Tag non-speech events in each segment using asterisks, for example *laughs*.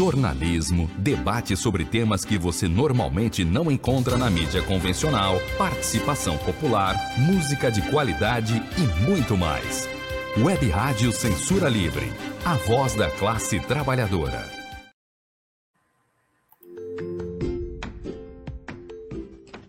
jornalismo, debate sobre temas que você normalmente não encontra na mídia convencional, participação popular, música de qualidade e muito mais. Web Rádio Censura Livre, a voz da classe trabalhadora.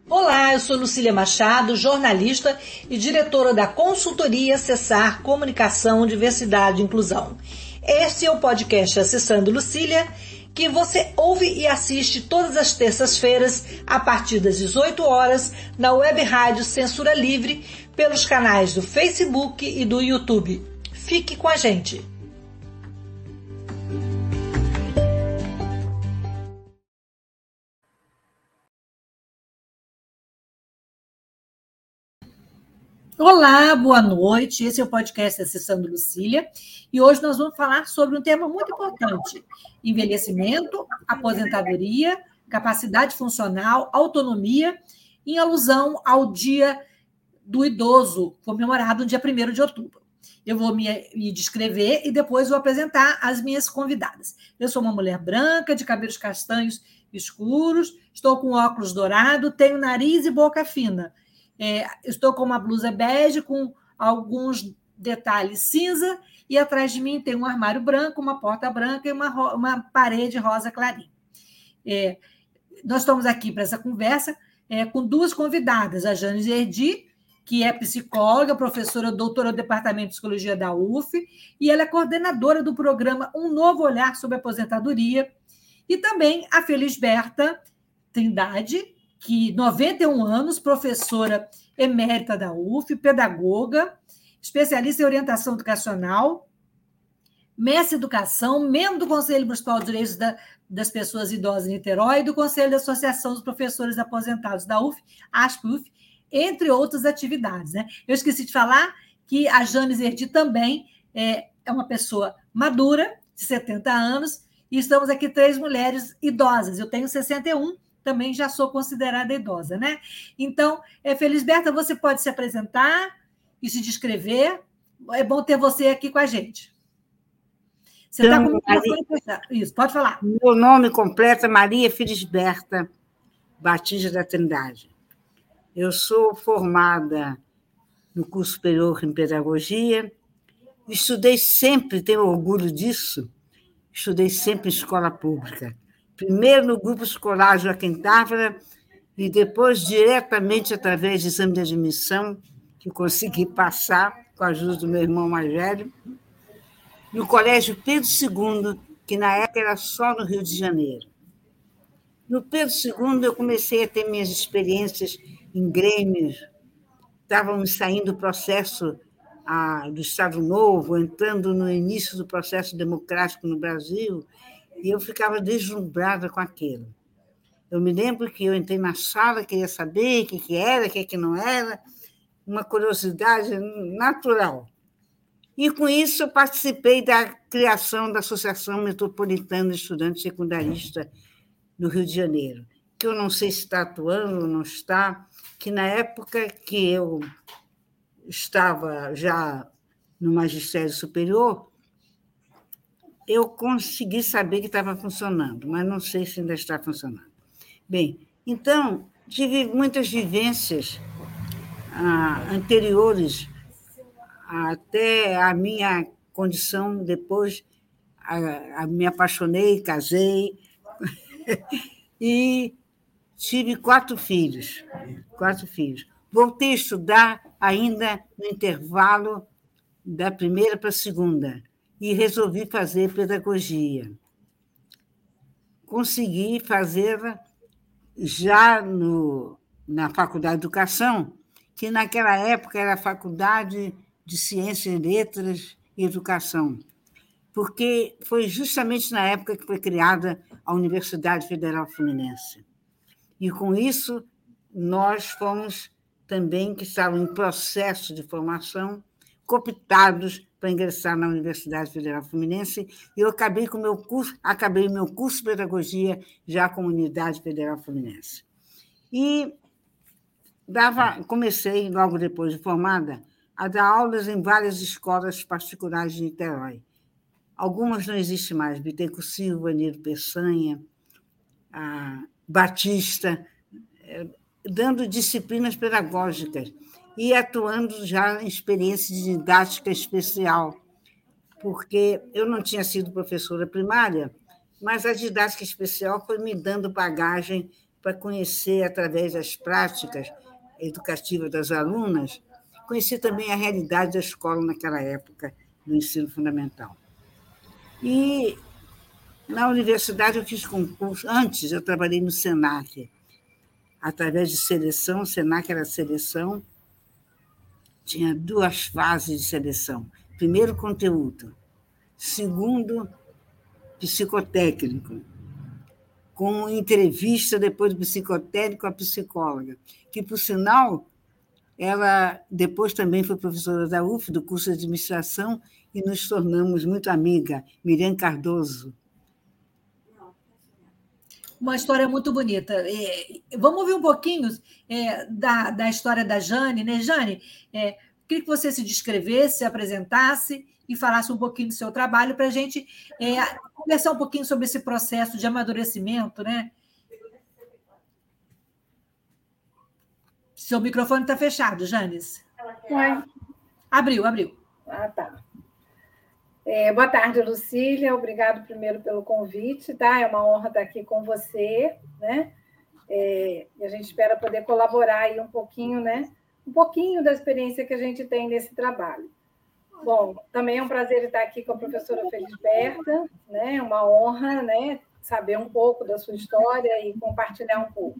Olá, eu sou Lucília Machado, jornalista e diretora da consultoria Acessar Comunicação, Diversidade e Inclusão. Este é o podcast Acessando Lucília, que você ouve e assiste todas as terças-feiras, a partir das 18 horas, na web rádio Censura Livre, pelos canais do Facebook e do YouTube. Fique com a gente! Olá, boa noite. Esse é o podcast Acessando Lucília e hoje nós vamos falar sobre um tema muito importante: envelhecimento, aposentadoria, capacidade funcional, autonomia, em alusão ao Dia do Idoso, comemorado no dia 1 de outubro. Eu vou me, me descrever e depois vou apresentar as minhas convidadas. Eu sou uma mulher branca, de cabelos castanhos escuros, estou com óculos dourado, tenho nariz e boca fina é, estou com uma blusa bege com alguns detalhes cinza e atrás de mim tem um armário branco, uma porta branca e uma, uma parede rosa clarinha. É, nós estamos aqui para essa conversa é, com duas convidadas, a Jane Erdi, que é psicóloga, professora doutora do Departamento de Psicologia da UF, e ela é coordenadora do programa Um Novo Olhar sobre Aposentadoria, e também a Felisberta Trindade, que 91 anos, professora emérita da UF, pedagoga, especialista em orientação educacional, mestre em educação, membro do Conselho Municipal de Direitos da, das Pessoas Idosas em Niterói e do Conselho da Associação dos Professores Aposentados da UF, ASP-UF, entre outras atividades. Né? Eu esqueci de falar que a Jane Zerdi também é, é uma pessoa madura, de 70 anos, e estamos aqui três mulheres idosas. Eu tenho 61 também já sou considerada idosa, né? Então, é, Felisberta, você pode se apresentar e se descrever. É bom ter você aqui com a gente. Você está então, com Maria... Isso, pode falar. Meu nome completo é Maria Felisberta Batista da Trindade. Eu sou formada no curso superior em pedagogia. Estudei sempre, tenho orgulho disso, estudei sempre em escola pública primeiro no grupo escolar Joaquim Távora e depois diretamente através de exame de admissão, que consegui passar com a ajuda do meu irmão mais velho, no Colégio Pedro II, que na época era só no Rio de Janeiro. No Pedro II, eu comecei a ter minhas experiências em grêmios, estávamos saindo do processo ah, do Estado Novo, entrando no início do processo democrático no Brasil, e eu ficava deslumbrada com aquilo. Eu me lembro que eu entrei na sala, queria saber o que, que era, o que, que não era, uma curiosidade natural. E com isso eu participei da criação da Associação Metropolitana de Estudantes Secundaristas do Rio de Janeiro, que eu não sei se está atuando ou não está, que na época que eu estava já no magistério superior, eu consegui saber que estava funcionando, mas não sei se ainda está funcionando. Bem, então, tive muitas vivências ah, anteriores até a minha condição, depois a, a me apaixonei, casei *laughs* e tive quatro filhos, quatro filhos. Voltei a estudar ainda no intervalo da primeira para a segunda e resolvi fazer pedagogia. Consegui fazer já no, na Faculdade de Educação, que naquela época era a Faculdade de Ciências, Letras e Educação, porque foi justamente na época que foi criada a Universidade Federal Fluminense. E com isso, nós fomos também, que estavam em processo de formação, cooptados para ingressar na Universidade Federal Fluminense e eu acabei com meu curso, acabei meu curso de pedagogia já com a Unidade Federal Fluminense. E dava, comecei logo depois de formada a dar aulas em várias escolas particulares de Niterói. Algumas não existem mais, Bittencourt Silva, Niro Peçanha, Batista, é, dando disciplinas pedagógicas e atuando já em experiência de didática especial, porque eu não tinha sido professora primária, mas a didática especial foi me dando bagagem para conhecer, através das práticas educativas das alunas, conhecer também a realidade da escola naquela época, do ensino fundamental. E na universidade eu fiz concurso. Antes eu trabalhei no SENAC, através de seleção. O SENAC era seleção, tinha duas fases de seleção. Primeiro, conteúdo. Segundo, psicotécnico. Com entrevista depois do psicotécnico à psicóloga, que, por sinal, ela depois também foi professora da UF, do curso de administração, e nos tornamos muito amiga, Miriam Cardoso. Uma história muito bonita. É, vamos ouvir um pouquinho é, da, da história da Jane, né? Jane, é, queria que você se descrevesse, se apresentasse e falasse um pouquinho do seu trabalho para a gente é, conversar um pouquinho sobre esse processo de amadurecimento, né? Seu microfone está fechado, Janes. Oi. Abriu, abriu. Ah, tá. É, boa tarde, Lucília. Obrigado primeiro pelo convite, tá? É uma honra estar aqui com você, né? É, e a gente espera poder colaborar aí um pouquinho, né? Um pouquinho da experiência que a gente tem nesse trabalho. Bom, também é um prazer estar aqui com a professora Felisberta, né? Uma honra, né? Saber um pouco da sua história e compartilhar um pouco.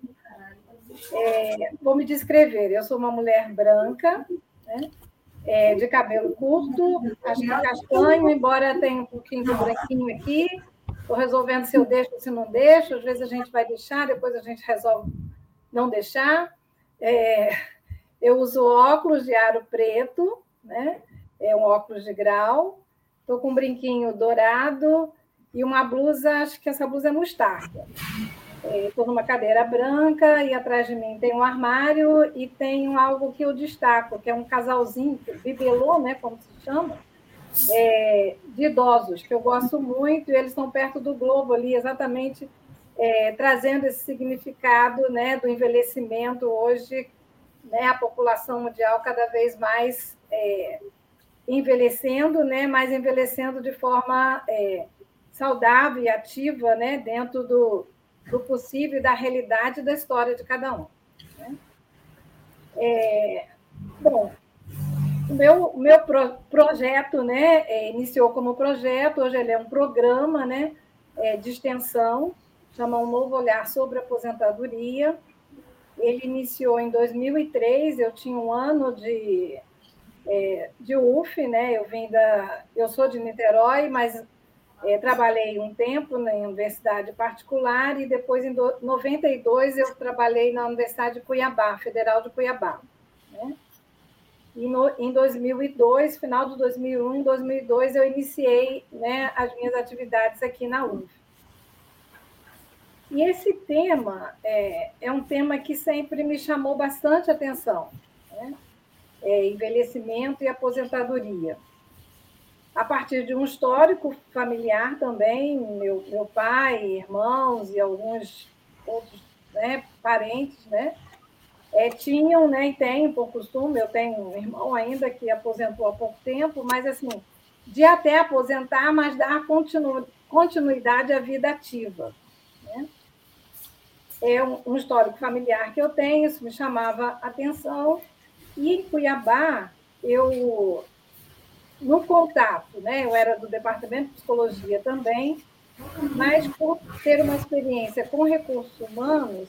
É, vou me descrever. Eu sou uma mulher branca, né? É, de cabelo curto, acho que castanho, embora tenha um pouquinho de branquinho aqui. Estou resolvendo se eu deixo ou se não deixo. Às vezes a gente vai deixar, depois a gente resolve não deixar. É, eu uso óculos de aro preto, né? é um óculos de grau. Estou com um brinquinho dourado e uma blusa, acho que essa blusa é mostarda. Estou numa cadeira branca e atrás de mim tem um armário e tem algo que eu destaco, que é um casalzinho, bibelô, né, como se chama, é, de idosos, que eu gosto muito, e eles estão perto do globo ali, exatamente é, trazendo esse significado né, do envelhecimento hoje, né, a população mundial cada vez mais é, envelhecendo, né, mas envelhecendo de forma é, saudável e ativa né, dentro do do possível e da realidade da história de cada um. Né? É, bom, o meu, meu pro, projeto né, é, iniciou como projeto, hoje ele é um programa né, é, de extensão, chama Um Novo Olhar sobre Aposentadoria. Ele iniciou em 2003, eu tinha um ano de, é, de UF, né? eu, vim da, eu sou de Niterói, mas é, trabalhei um tempo na universidade particular e depois, em 92, eu trabalhei na Universidade de Cuiabá, Federal de Cuiabá. Né? E no, em 2002, final de 2001, 2002, eu iniciei né, as minhas atividades aqui na UF. E esse tema é, é um tema que sempre me chamou bastante atenção, né? é, envelhecimento e aposentadoria a partir de um histórico familiar também, meu, meu pai, irmãos e alguns outros né, parentes, né, é, tinham né, e têm por costume, eu tenho um irmão ainda que aposentou há pouco tempo, mas assim, de até aposentar, mas dar continu, continuidade à vida ativa. Né? É um, um histórico familiar que eu tenho, isso me chamava atenção, e em Cuiabá, eu no contato, né? Eu era do departamento de psicologia também, mas por ter uma experiência com recursos humanos,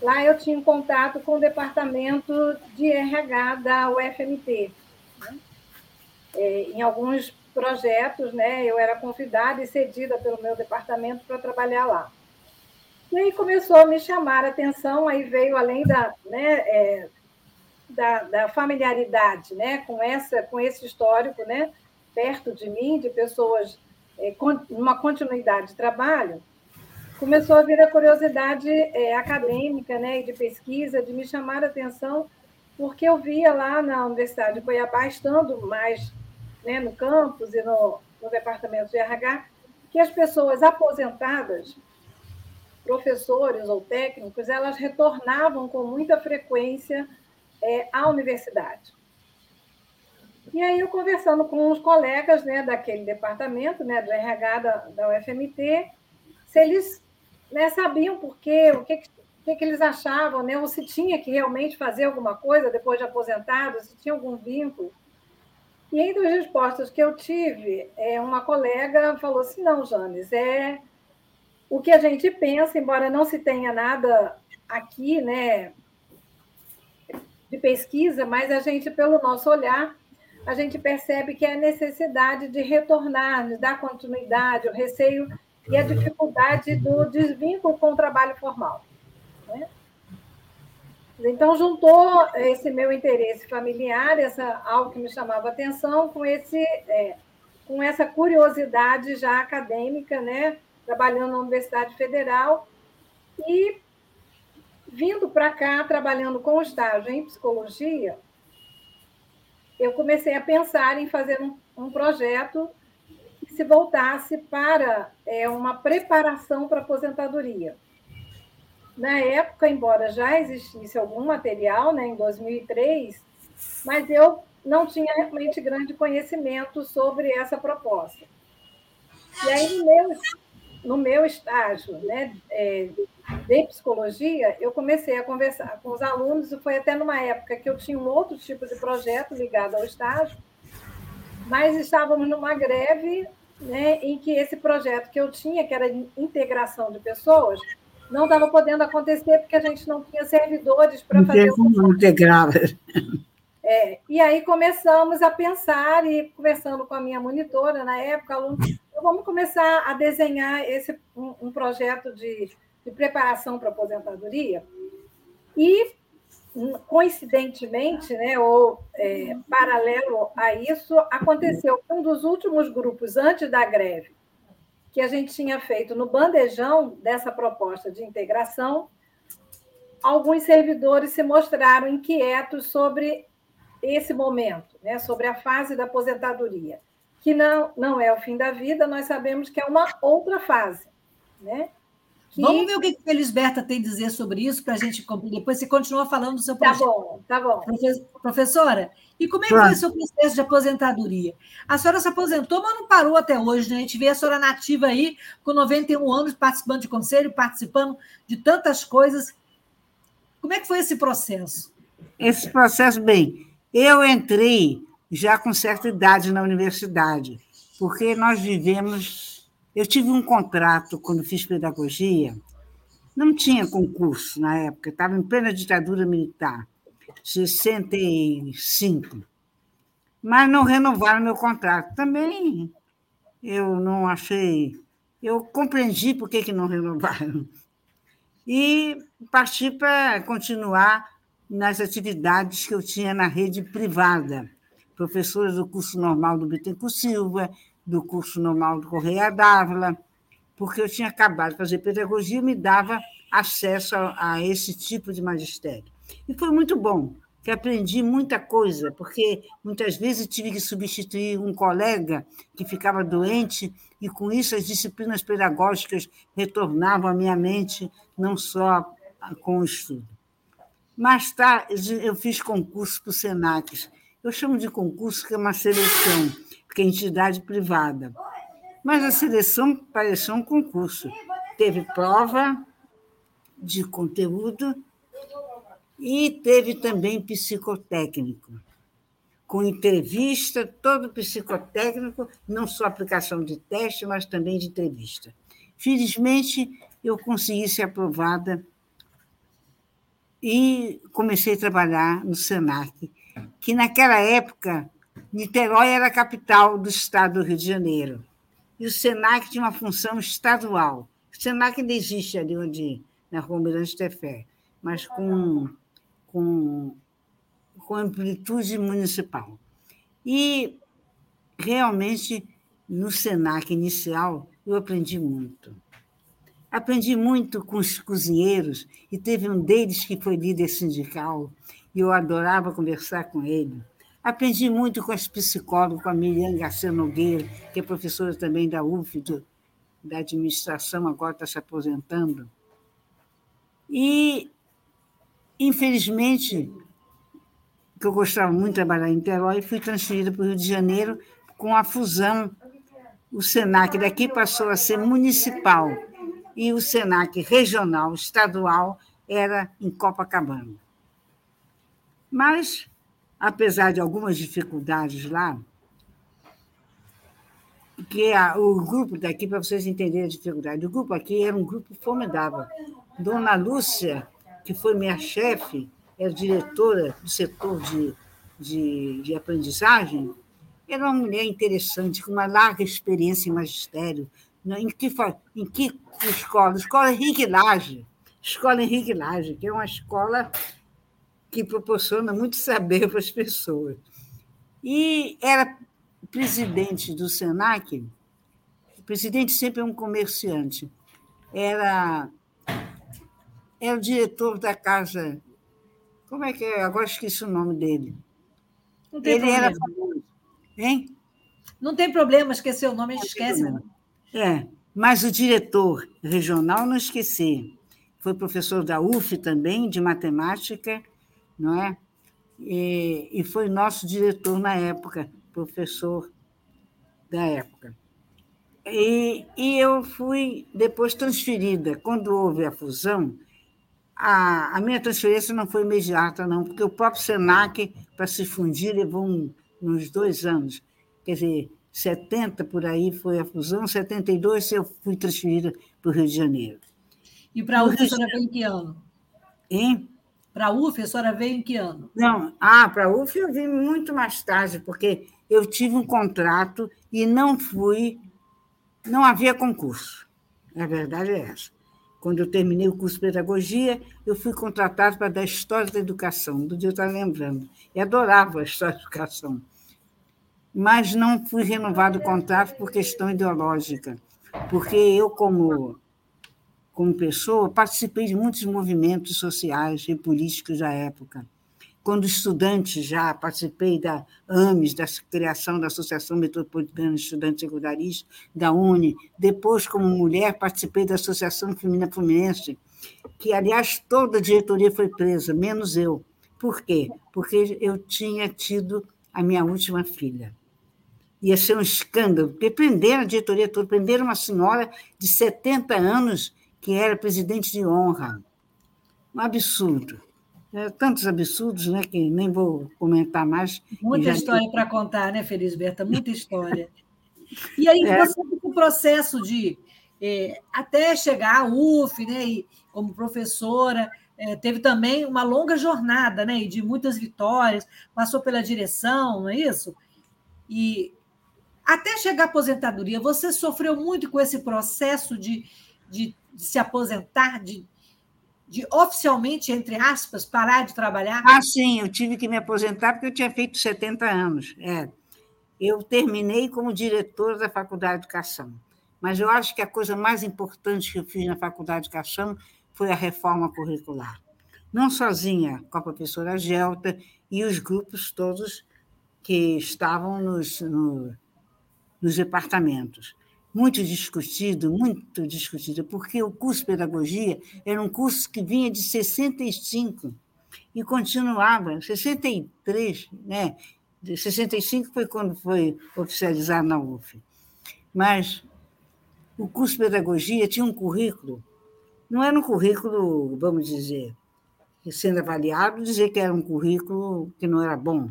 lá eu tinha um contato com o departamento de RH da UFMT. Né? É, em alguns projetos, né? Eu era convidada e cedida pelo meu departamento para trabalhar lá. E aí começou a me chamar a atenção, aí veio além da, né, é, da, da, familiaridade né, com, essa, com esse histórico né, perto de mim, de pessoas é, com uma continuidade de trabalho, começou a vir a curiosidade é, acadêmica né, e de pesquisa, de me chamar a atenção, porque eu via lá na Universidade de Cuiabá, estando mais né, no campus e no, no departamento de RH, que as pessoas aposentadas, professores ou técnicos, elas retornavam com muita frequência é, à universidade. E aí eu conversando com os colegas né, daquele departamento, né, do RH da, da UFMT, se eles né, sabiam por quê, o que, que, que eles achavam, né, ou se tinha que realmente fazer alguma coisa depois de aposentado, se tinha algum vínculo. E entre as respostas que eu tive, é, uma colega falou assim: não, Janes, é o que a gente pensa, embora não se tenha nada aqui né, de pesquisa, mas a gente, pelo nosso olhar, a gente percebe que é a necessidade de retornar, de dar continuidade, o receio e a dificuldade do desvínculo com o trabalho formal. Né? Então, juntou esse meu interesse familiar, essa, algo que me chamava atenção, com, esse, é, com essa curiosidade já acadêmica, né? trabalhando na Universidade Federal, e vindo para cá, trabalhando com estágio em psicologia, eu comecei a pensar em fazer um, um projeto que se voltasse para é, uma preparação para aposentadoria. Na época, embora já existisse algum material, né, em 2003, mas eu não tinha realmente grande conhecimento sobre essa proposta. E aí, no meu, no meu estágio né, é, de psicologia, eu comecei a conversar com os alunos, e foi até numa época que eu tinha um outro tipo de projeto ligado ao estágio, mas estávamos numa greve né, em que esse projeto que eu tinha, que era integração de pessoas, não estava podendo acontecer porque a gente não tinha servidores para fazer o integrar. É, e aí começamos a pensar e conversando com a minha monitora na época, aluno, vamos começar a desenhar esse um, um projeto de de preparação para aposentadoria. E, coincidentemente, né, ou é, paralelo a isso, aconteceu um dos últimos grupos antes da greve, que a gente tinha feito no bandejão dessa proposta de integração, alguns servidores se mostraram inquietos sobre esse momento, né, sobre a fase da aposentadoria, que não, não é o fim da vida, nós sabemos que é uma outra fase. Né? Que... Vamos ver o que a Felisberta tem a dizer sobre isso para a gente depois você continua falando do seu tá projeto. Tá bom, tá bom. Professora, e como é que foi o seu processo de aposentadoria? A senhora se aposentou, mas não parou até hoje, né? A gente vê a senhora nativa aí, com 91 anos, participando de conselho, participando de tantas coisas. Como é que foi esse processo? Esse processo, bem, eu entrei já com certa idade na universidade, porque nós vivemos eu tive um contrato quando fiz pedagogia, não tinha concurso na época, estava em plena ditadura militar, 65. Mas não renovaram meu contrato. Também eu não achei. Eu compreendi por que, que não renovaram. E parti para continuar nas atividades que eu tinha na rede privada. Professora do curso normal do Bittencourt Silva, do curso normal do Correia d'Ávila, porque eu tinha acabado de fazer pedagogia e me dava acesso a, a esse tipo de magistério. E foi muito bom, que aprendi muita coisa, porque muitas vezes tive que substituir um colega que ficava doente, e com isso as disciplinas pedagógicas retornavam à minha mente, não só com o estudo. Mais tarde, eu fiz concurso para o SENAC. Eu chamo de concurso, que é uma seleção porque é entidade privada. Mas a seleção pareceu um concurso. Teve prova de conteúdo e teve também psicotécnico, com entrevista, todo psicotécnico, não só aplicação de teste, mas também de entrevista. Felizmente, eu consegui ser aprovada e comecei a trabalhar no SENAC, que naquela época Niterói era a capital do estado do Rio de Janeiro. E o SENAC tinha uma função estadual. O SENAC ainda existe ali onde, na Rua Mirante Tefé, mas com, com, com amplitude municipal. E, realmente, no SENAC inicial, eu aprendi muito. Aprendi muito com os cozinheiros, e teve um deles que foi líder sindical, e eu adorava conversar com ele Aprendi muito com as psicólogas, com a Miriam Garcia Nogueira, que é professora também da UF, do, da administração, agora está se aposentando. E, infelizmente, que eu gostava muito de trabalhar em Niterói, fui transferida para o Rio de Janeiro com a fusão. O SENAC daqui passou a ser municipal e o SENAC regional, estadual, era em Copacabana. Mas apesar de algumas dificuldades lá, que a, o grupo daqui, para vocês entenderem a dificuldade, o grupo aqui era um grupo formidável. Dona Lúcia, que foi minha chefe, era diretora do setor de, de, de aprendizagem, era uma mulher interessante, com uma larga experiência em magistério. Né, em que, em que escola? Escola Henrique Lage. Escola Henrique que é uma escola que proporciona muito saber para as pessoas. E era presidente do SENAC, o presidente sempre é um comerciante, era, era o diretor da casa. Como é que é? Agora esqueci o nome dele. Não tem Ele problema. era famoso. Hein? Não tem problema esquecer o nome, a gente esquece. É, mas o diretor regional não esqueci. Foi professor da UF também, de matemática, não é? E, e foi nosso diretor na época, professor da época. E, e eu fui depois transferida. Quando houve a fusão, a, a minha transferência não foi imediata, não, porque o próprio SENAC, para se fundir, levou um, uns dois anos. Quer dizer, 70 por aí foi a fusão, 72 eu fui transferida para o Rio de Janeiro. E para a UF, a senhora veio em que ano? Hein? Para a UF, a senhora veio em que ano? Não, ah, para a UF eu vim muito mais tarde, porque eu tive um contrato e não fui, não havia concurso. A verdade é essa. Quando eu terminei o curso de pedagogia, eu fui contratado para dar história da educação, do dia eu estava lembrando. E adorava a história da educação. Mas não fui renovado o contrato por questão ideológica, porque eu, como como pessoa, participei de muitos movimentos sociais e políticos da época. Quando estudante, já participei da AMES, da criação da Associação Metropolitana de Estudantes Secundaristas, da UNE. Depois, como mulher, participei da Associação Feminina Fluminense, que, aliás, toda a diretoria foi presa, menos eu. Por quê? Porque eu tinha tido a minha última filha. Ia ser um escândalo, porque prenderam a diretoria toda, prenderam uma senhora de 70 anos que era presidente de honra. Um absurdo. É, tantos absurdos, né, que nem vou comentar mais. Muita história para contar, né, Felisberta? Muita história. E aí, *laughs* é. você, o processo de. É, até chegar à UF, né, e como professora, é, teve também uma longa jornada, né, e de muitas vitórias, passou pela direção, não é isso? E até chegar à aposentadoria, você sofreu muito com esse processo de, de de se aposentar, de, de oficialmente, entre aspas, parar de trabalhar? Ah, sim, eu tive que me aposentar porque eu tinha feito 70 anos. É. Eu terminei como diretora da Faculdade de Educação. Mas eu acho que a coisa mais importante que eu fiz na Faculdade de Educação foi a reforma curricular. Não sozinha, com a professora Gelta e os grupos todos que estavam nos, no, nos departamentos muito discutido, muito discutido, porque o curso de pedagogia era um curso que vinha de 65 e continuava, 63, né? De 65 foi quando foi oficializado na UF. Mas o curso de pedagogia tinha um currículo, não era um currículo, vamos dizer, sendo avaliado, dizer que era um currículo que não era bom,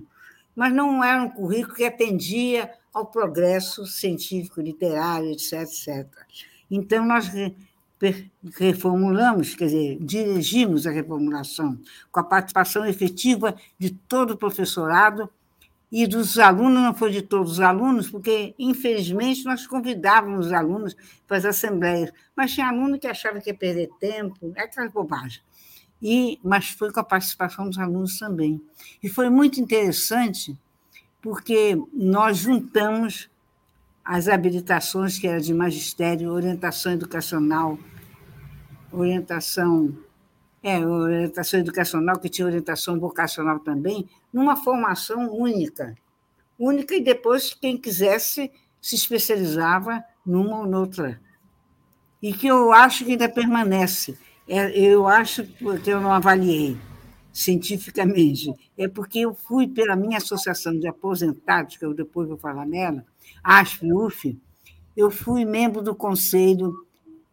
mas não era um currículo que atendia ao progresso científico, literário, etc. etc. Então, nós reformulamos, quer dizer, dirigimos a reformulação com a participação efetiva de todo o professorado e dos alunos, não foi de todos os alunos, porque, infelizmente, nós convidávamos os alunos para as assembleias, mas tinha aluno que achava que ia perder tempo, é aquela bobagem. E, mas foi com a participação dos alunos também. E foi muito interessante, porque nós juntamos as habilitações que eram de magistério, orientação educacional, orientação, é, orientação educacional, que tinha orientação vocacional também, numa formação única. Única, e depois, quem quisesse, se especializava numa ou noutra. E que eu acho que ainda permanece. É, eu acho que eu não avaliei cientificamente, é porque eu fui pela minha associação de aposentados, que eu depois vou falar nela, ASF-UF, eu fui membro do Conselho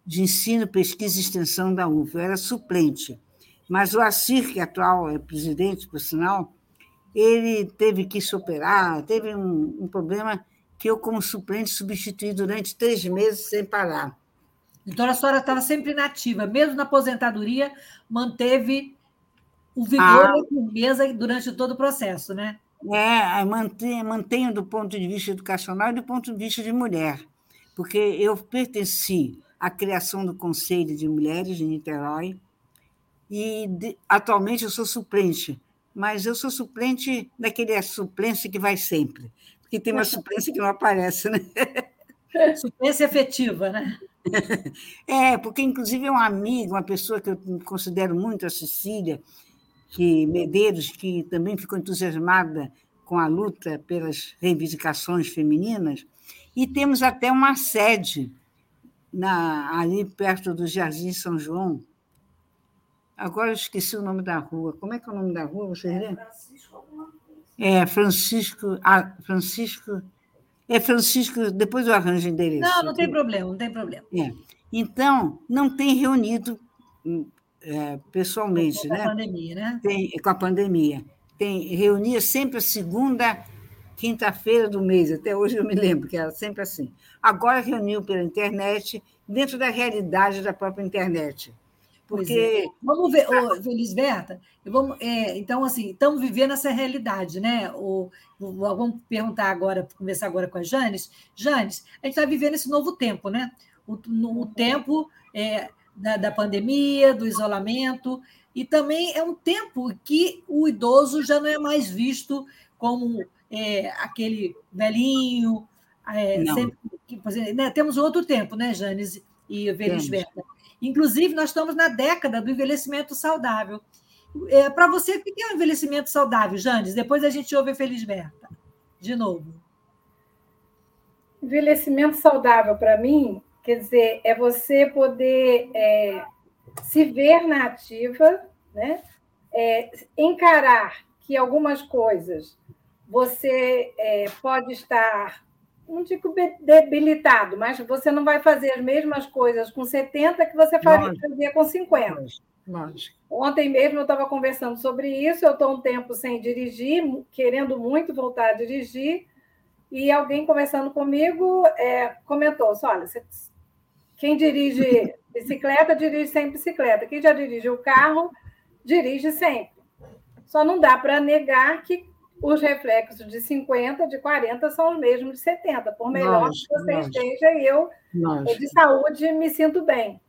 de Ensino, Pesquisa e Extensão da UF, eu era suplente. Mas o Assir, que atual é presidente, por sinal, ele teve que superar, teve um, um problema que eu, como suplente, substituí durante três meses sem parar. Então, a senhora estava sempre inativa, mesmo na aposentadoria, manteve o vigor ah, e a firmeza durante todo o processo, né? É, mantenho, mantenho do ponto de vista educacional e do ponto de vista de mulher, porque eu pertenci à criação do Conselho de Mulheres de Niterói e de, atualmente eu sou suplente, mas eu sou suplente daquele suplência que vai sempre, porque tem uma *laughs* suplência que não aparece, né? *laughs* Suplência efetiva, né? *laughs* É, porque inclusive é um amigo, uma pessoa que eu considero muito, a Cecília, que Medeiros, que também ficou entusiasmada com a luta pelas reivindicações femininas, e temos até uma sede na, ali perto do Jardim São João. Agora eu esqueci o nome da rua. Como é que é o nome da rua? Você é Francisco É, Francisco. Ah, Francisco. É Francisco, depois eu arranjo o endereço. Não, não tem problema, não tem problema. É. Então, não tem reunido é, pessoalmente, com né? Com a pandemia, né? Tem, com a pandemia. Tem, reunia sempre a segunda quinta-feira do mês, até hoje eu me lembro que era sempre assim. Agora reuniu pela internet, dentro da realidade da própria internet. Porque. É. Vamos ver, ô, Felisberta, vamos, é, então, assim, estamos vivendo essa realidade, né? O, vamos perguntar agora, conversar agora com a Janes. Janes, a gente está vivendo esse novo tempo, né? O, no, o tempo é, da, da pandemia, do isolamento, e também é um tempo que o idoso já não é mais visto como é, aquele velhinho. É, sempre, né, temos outro tempo, né, Janes e Velisberta? Inclusive, nós estamos na década do envelhecimento saudável. É, Para você, o que é um envelhecimento saudável, Janes? Depois a gente ouve a Felisberta. De novo. Envelhecimento saudável, para mim, Quer dizer, é você poder é, se ver na ativa, né? É, encarar que algumas coisas você é, pode estar, não digo debilitado, mas você não vai fazer as mesmas coisas com 70 que você faria, fazia com 50. Lógico. Ontem mesmo eu estava conversando sobre isso, eu estou um tempo sem dirigir, querendo muito voltar a dirigir, e alguém conversando comigo é, comentou: olha, você quem dirige bicicleta, dirige sem bicicleta. Quem já dirige o carro, dirige sempre. Só não dá para negar que os reflexos de 50, de 40 são os mesmos de 70. Por melhor lógico, que você lógico. esteja, eu, de saúde, me sinto bem.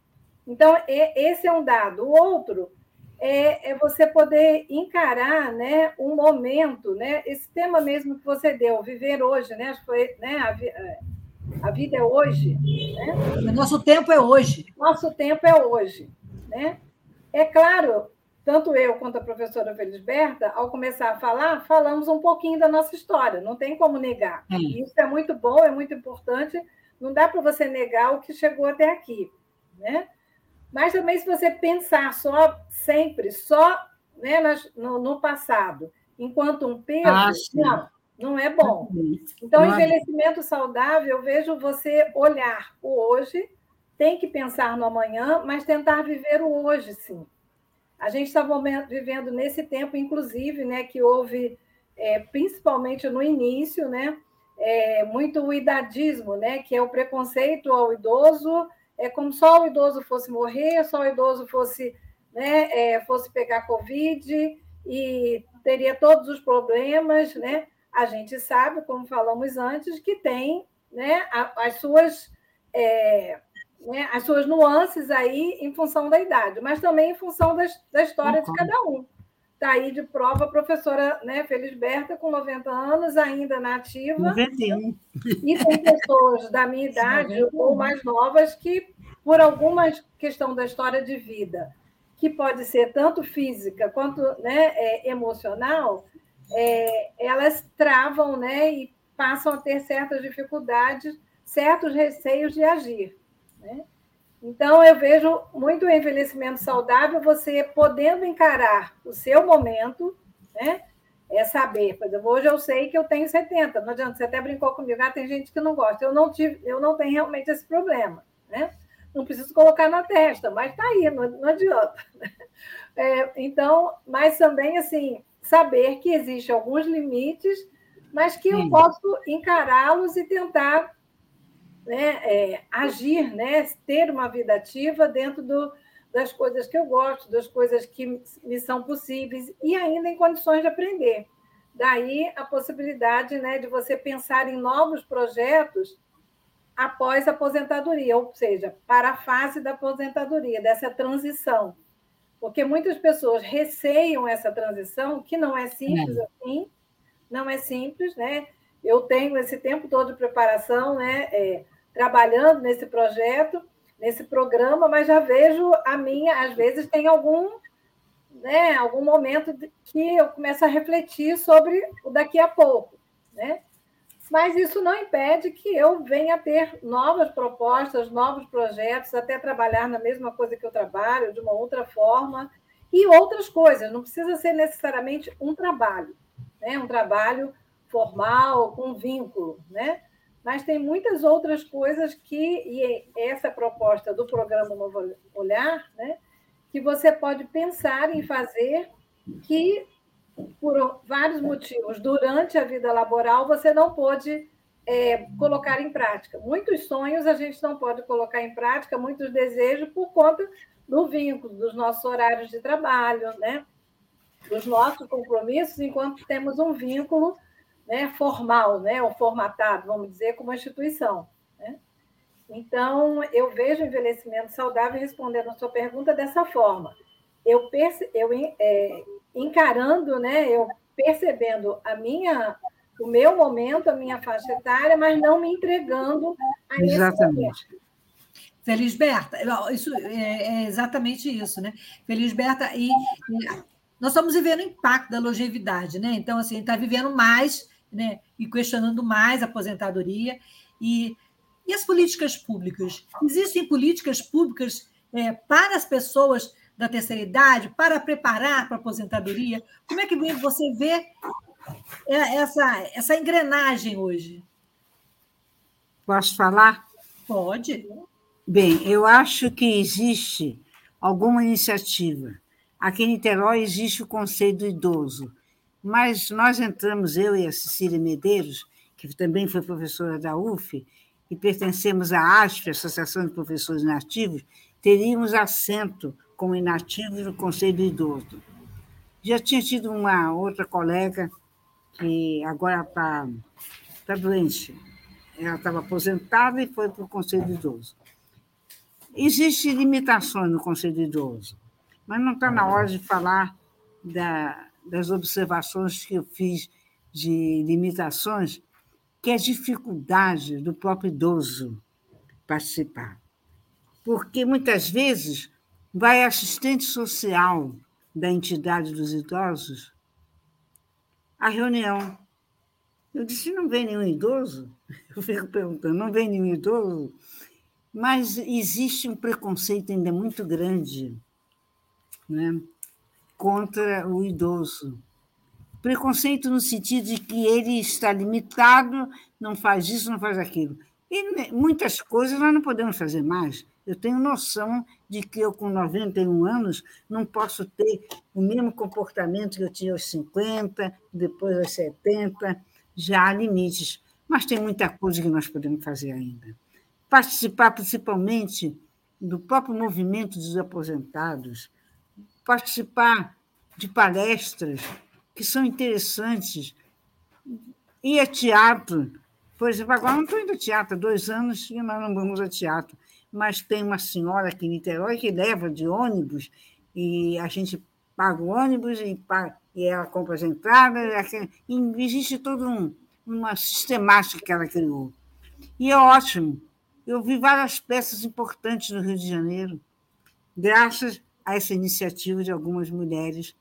Então, esse é um dado. O outro é, é, você poder encarar né, um momento, né, esse tema mesmo que você deu, viver hoje, né, foi, né, a, a vida é hoje. Né? Nosso tempo é hoje. Nosso tempo é hoje. Né? É claro, tanto eu quanto a professora Felisberta, ao começar a falar, falamos um pouquinho da nossa história, não tem como negar. Hum. Isso é muito bom, é muito importante, não dá para você negar o que chegou até aqui. Né? Mas também, se você pensar só, sempre, só né, no, no passado, enquanto um peso, ah, não, não é bom. Então, envelhecimento saudável, eu vejo você olhar o hoje, tem que pensar no amanhã, mas tentar viver o hoje, sim. A gente está vivendo nesse tempo, inclusive, né, que houve, é, principalmente no início, né, é, muito o idadismo, né, que é o preconceito ao idoso, é como só o idoso fosse morrer, só o idoso fosse, né, é, fosse pegar Covid e teria todos os problemas, né? A gente sabe, como falamos antes, que tem né, as, suas, é, né, as suas nuances aí em função da idade, mas também em função das, da história uhum. de cada um. Está aí de prova a professora né, Felisberta, com 90 anos, ainda na ativa. 91. E tem pessoas da minha idade ou mais novas que, por alguma questão da história de vida, que pode ser tanto física quanto né, é, emocional, é, elas travam né, e passam a ter certas dificuldades, certos receios de agir. Né? Então, eu vejo muito o envelhecimento saudável você podendo encarar o seu momento, né? É saber, por exemplo, hoje eu sei que eu tenho 70, não adianta, você até brincou comigo, ah, tem gente que não gosta. Eu não tive, eu não tenho realmente esse problema, né? Não preciso colocar na testa, mas está aí, não, não adianta. É, então, mas também assim, saber que existem alguns limites, mas que eu posso encará-los e tentar né, é, agir, né, ter uma vida ativa dentro do, das coisas que eu gosto, das coisas que me são possíveis e ainda em condições de aprender. Daí a possibilidade né, de você pensar em novos projetos após a aposentadoria, ou seja, para a fase da aposentadoria, dessa transição. Porque muitas pessoas receiam essa transição, que não é simples é. assim, não é simples, né? Eu tenho esse tempo todo de preparação, né? É, trabalhando nesse projeto, nesse programa, mas já vejo a minha, às vezes tem algum, né, algum momento que eu começo a refletir sobre o daqui a pouco, né? Mas isso não impede que eu venha ter novas propostas, novos projetos, até trabalhar na mesma coisa que eu trabalho, de uma outra forma, e outras coisas. Não precisa ser necessariamente um trabalho, né? um trabalho formal, com vínculo, né? mas tem muitas outras coisas que, e essa proposta do programa Novo Olhar, né, que você pode pensar em fazer que, por vários motivos, durante a vida laboral, você não pôde é, colocar em prática. Muitos sonhos a gente não pode colocar em prática, muitos desejos, por conta do vínculo, dos nossos horários de trabalho, né? dos nossos compromissos, enquanto temos um vínculo né, formal, né, ou formatado, vamos dizer, como instituição. Né? Então, eu vejo o envelhecimento saudável respondendo a sua pergunta dessa forma. Eu, perce, eu é, encarando, né, eu percebendo a minha, o meu momento, a minha faixa etária, mas não me entregando a Exatamente. Felisberta, isso é, é exatamente isso, né? Felisberta, e, e nós estamos vivendo o impacto da longevidade, né? Então, assim, está vivendo mais né, e questionando mais a aposentadoria. E, e as políticas públicas? Existem políticas públicas é, para as pessoas da terceira idade, para preparar para a aposentadoria? Como é que você vê é, essa, essa engrenagem hoje? Posso falar? Pode. Bem, eu acho que existe alguma iniciativa. Aqui em Niterói existe o Conselho do Idoso, mas nós entramos, eu e a Cecília Medeiros, que também foi professora da UF, e pertencemos à ASF, Associação de Professores Inativos, teríamos assento como inativos no Conselho do Idoso. Já tinha tido uma outra colega que agora está tá doente. Ela estava aposentada e foi para o Conselho do Idoso. Existem limitações no Conselho do Idoso, mas não está na hora de falar da, das observações que eu fiz de limitações, que é a dificuldade do próprio idoso participar. Porque muitas vezes vai assistente social da entidade dos idosos à reunião. Eu disse: não vem nenhum idoso? *laughs* Eu fico perguntando: não vem nenhum idoso? Mas existe um preconceito ainda muito grande. Né? contra o idoso. Preconceito no sentido de que ele está limitado, não faz isso, não faz aquilo. E muitas coisas nós não podemos fazer mais. Eu tenho noção de que eu, com 91 anos, não posso ter o mesmo comportamento que eu tinha aos 50, depois aos 70. Já há limites. Mas tem muita coisa que nós podemos fazer ainda. Participar, principalmente, do próprio movimento dos aposentados, participar de palestras que são interessantes. Ir a teatro. Por exemplo, agora não estou indo a teatro, dois anos e nós não vamos a teatro. Mas tem uma senhora aqui em Niterói que leva de ônibus e a gente paga o ônibus e, paga, e ela compra as entradas. E existe toda um, uma sistemática que ela criou. E é ótimo. Eu vi várias peças importantes no Rio de Janeiro, graças a essa iniciativa de algumas mulheres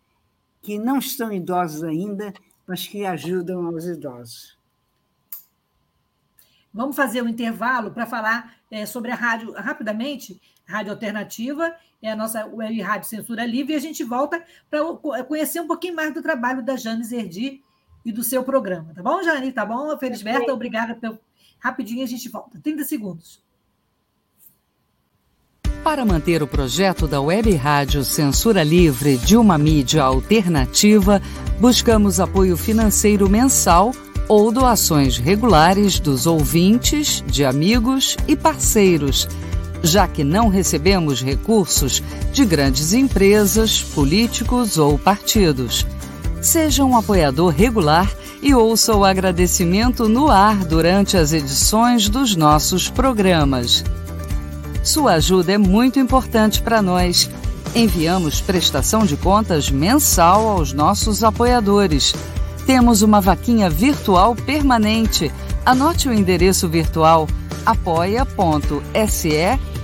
que não estão idosas ainda, mas que ajudam aos idosos. Vamos fazer um intervalo para falar é, sobre a rádio rapidamente, Rádio Alternativa, é a nossa web rádio Censura Livre, e a gente volta para conhecer um pouquinho mais do trabalho da Jane Zerdi e do seu programa. Tá bom, Jane? Tá bom? Felisberta, obrigada. Pelo... Rapidinho a gente volta. 30 segundos. Para manter o projeto da Web Rádio Censura Livre de uma mídia alternativa, buscamos apoio financeiro mensal ou doações regulares dos ouvintes, de amigos e parceiros, já que não recebemos recursos de grandes empresas, políticos ou partidos. Seja um apoiador regular e ouça o agradecimento no ar durante as edições dos nossos programas. Sua ajuda é muito importante para nós. Enviamos prestação de contas mensal aos nossos apoiadores. Temos uma vaquinha virtual permanente. Anote o endereço virtual apoia.se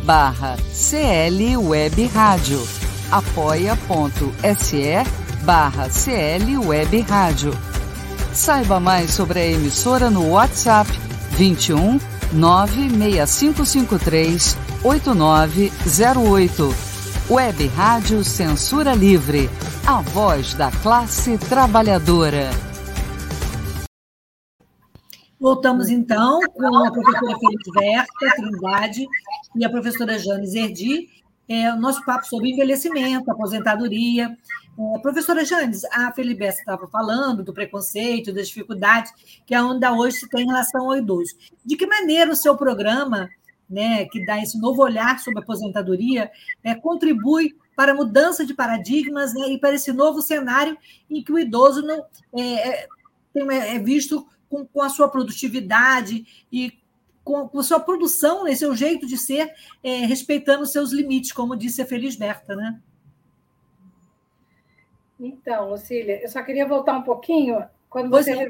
barra CL Web Rádio. apoia.se barra CL Web Rádio. Saiba mais sobre a emissora no WhatsApp 21 96553 8908. Web Rádio Censura Livre. A voz da classe trabalhadora. Voltamos então com a professora Felisberta Trindade e a professora Jane Zerdi, é, o nosso papo sobre envelhecimento, aposentadoria. É, professora Janes, a Feliberta estava falando do preconceito, das dificuldades que ainda hoje se tem em relação ao idoso. De que maneira o seu programa, né, que dá esse novo olhar sobre a aposentadoria, é, contribui para a mudança de paradigmas né, e para esse novo cenário em que o idoso não é, é, é visto com, com, a sua produtividade e com, com a sua produção, né, seu jeito de ser, é, respeitando seus limites, como disse a Felisberta, né? Então, Lucília, eu só queria voltar um pouquinho. Quando você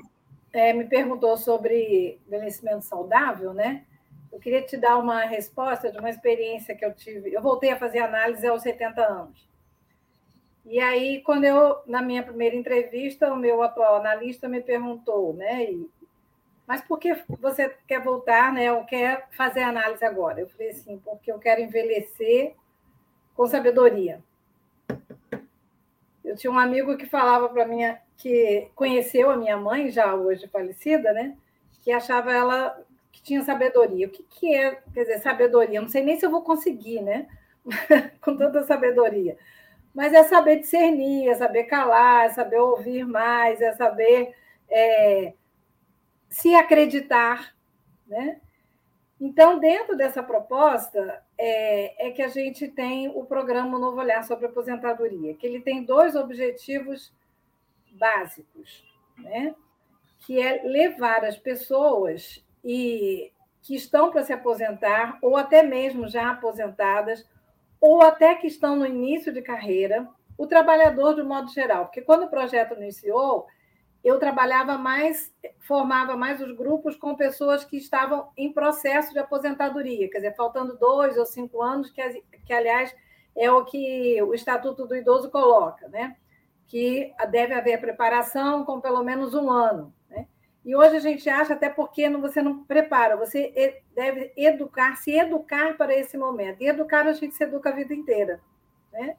é, me perguntou sobre envelhecimento saudável, né? Eu queria te dar uma resposta de uma experiência que eu tive. Eu voltei a fazer análise aos 70 anos. E aí, quando eu, na minha primeira entrevista, o meu atual analista me perguntou, né? Mas por que você quer voltar, né? Ou quer fazer análise agora? Eu falei assim, porque eu quero envelhecer com sabedoria. Eu tinha um amigo que falava para mim que conheceu a minha mãe, já hoje falecida, né? Que achava ela que tinha sabedoria. O que, que é, quer dizer, sabedoria? Eu não sei nem se eu vou conseguir, né? *laughs* com tanta sabedoria. Mas é saber discernir, é saber calar, é saber ouvir mais, é saber é, se acreditar, né? Então, dentro dessa proposta, é, é, que a gente tem o programa Novo Olhar sobre Aposentadoria, que ele tem dois objetivos básicos, né? que é levar as pessoas e que estão para se aposentar, ou até mesmo já aposentadas, ou até que estão no início de carreira, o trabalhador de modo geral. Porque quando o projeto iniciou, eu trabalhava mais, formava mais os grupos com pessoas que estavam em processo de aposentadoria, quer dizer, faltando dois ou cinco anos, que, que aliás é o que o Estatuto do Idoso coloca, né? que deve haver preparação com pelo menos um ano. Né? E hoje a gente acha, até porque você não prepara, você deve educar, se educar para esse momento. E educar a gente se educa a vida inteira. Né?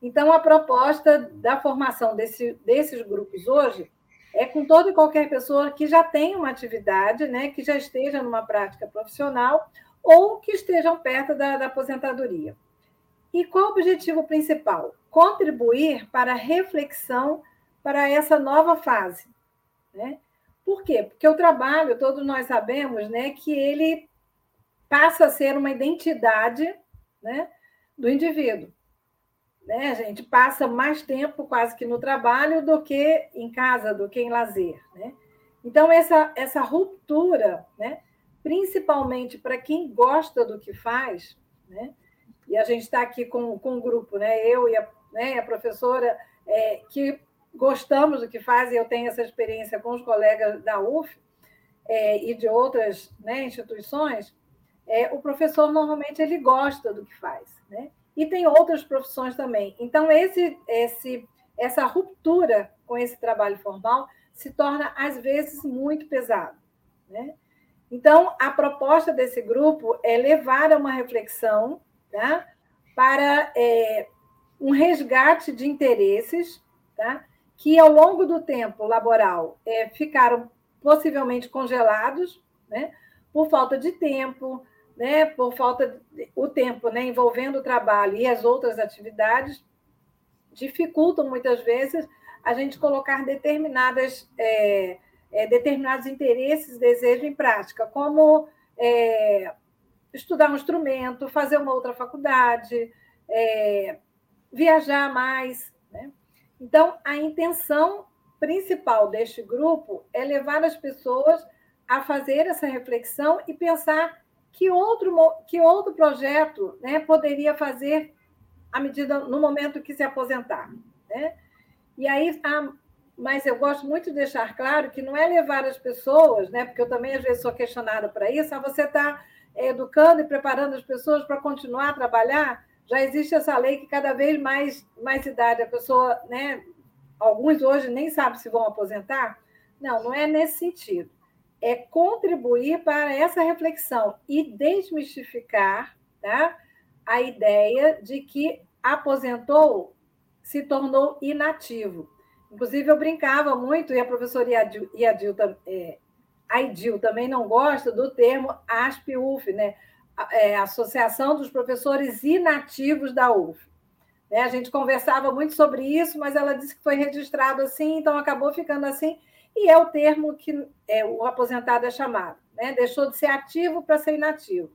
Então, a proposta da formação desse, desses grupos hoje é com toda e qualquer pessoa que já tenha uma atividade, né, que já esteja numa prática profissional ou que estejam perto da, da aposentadoria. E qual o objetivo principal? Contribuir para a reflexão para essa nova fase. Né? Por quê? Porque o trabalho, todos nós sabemos, né, que ele passa a ser uma identidade né, do indivíduo né? A gente passa mais tempo quase que no trabalho do que em casa, do que em lazer, né? Então essa essa ruptura, né? Principalmente para quem gosta do que faz, né? E a gente está aqui com, com um grupo, né? Eu e a, né, a professora é, que gostamos do que faz, e eu tenho essa experiência com os colegas da UF é, e de outras né, instituições. É, o professor normalmente ele gosta do que faz, né? E tem outras profissões também. Então, esse, esse, essa ruptura com esse trabalho formal se torna, às vezes, muito pesado. Né? Então, a proposta desse grupo é levar a uma reflexão tá? para é, um resgate de interesses tá? que, ao longo do tempo laboral, é, ficaram possivelmente congelados né? por falta de tempo, né? por falta de, o tempo né? envolvendo o trabalho e as outras atividades, dificultam muitas vezes a gente colocar determinadas, é, é, determinados interesses, desejos em prática, como é, estudar um instrumento, fazer uma outra faculdade, é, viajar mais. Né? Então, a intenção principal deste grupo é levar as pessoas a fazer essa reflexão e pensar que outro, que outro projeto né, poderia fazer à medida no momento que se aposentar. Né? E aí, a, mas eu gosto muito de deixar claro que não é levar as pessoas, né, porque eu também às vezes sou questionada para isso, a você está educando e preparando as pessoas para continuar a trabalhar. Já existe essa lei que cada vez mais, mais idade a pessoa, né, alguns hoje nem sabem se vão aposentar. Não, não é nesse sentido. É contribuir para essa reflexão e desmistificar tá, a ideia de que aposentou se tornou inativo. Inclusive, eu brincava muito, e a professora Iadil, Iadil é, a Idil também não gosta do termo ASP-UF, né? É, Associação dos Professores Inativos da UF. Né? A gente conversava muito sobre isso, mas ela disse que foi registrado assim, então acabou ficando assim, e é o termo que é, o aposentado é chamado. Né? Deixou de ser ativo para ser inativo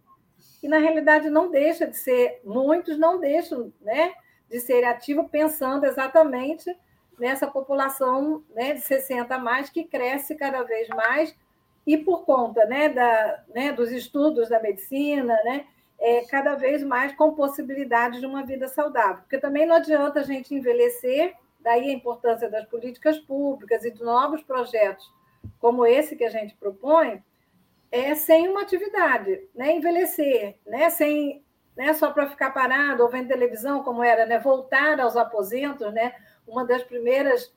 e na realidade não deixa de ser, muitos não deixam né, de ser ativo pensando exatamente nessa população né, de 60 a mais que cresce cada vez mais e por conta né, da, né, dos estudos da medicina, né, é, cada vez mais com possibilidade de uma vida saudável. Porque também não adianta a gente envelhecer, daí a importância das políticas públicas e de novos projetos como esse que a gente propõe, é sem uma atividade, né? Envelhecer, né? Sem, né? Só para ficar parado ou vendo televisão, como era, né? Voltar aos aposentos, né? Uma das primeiras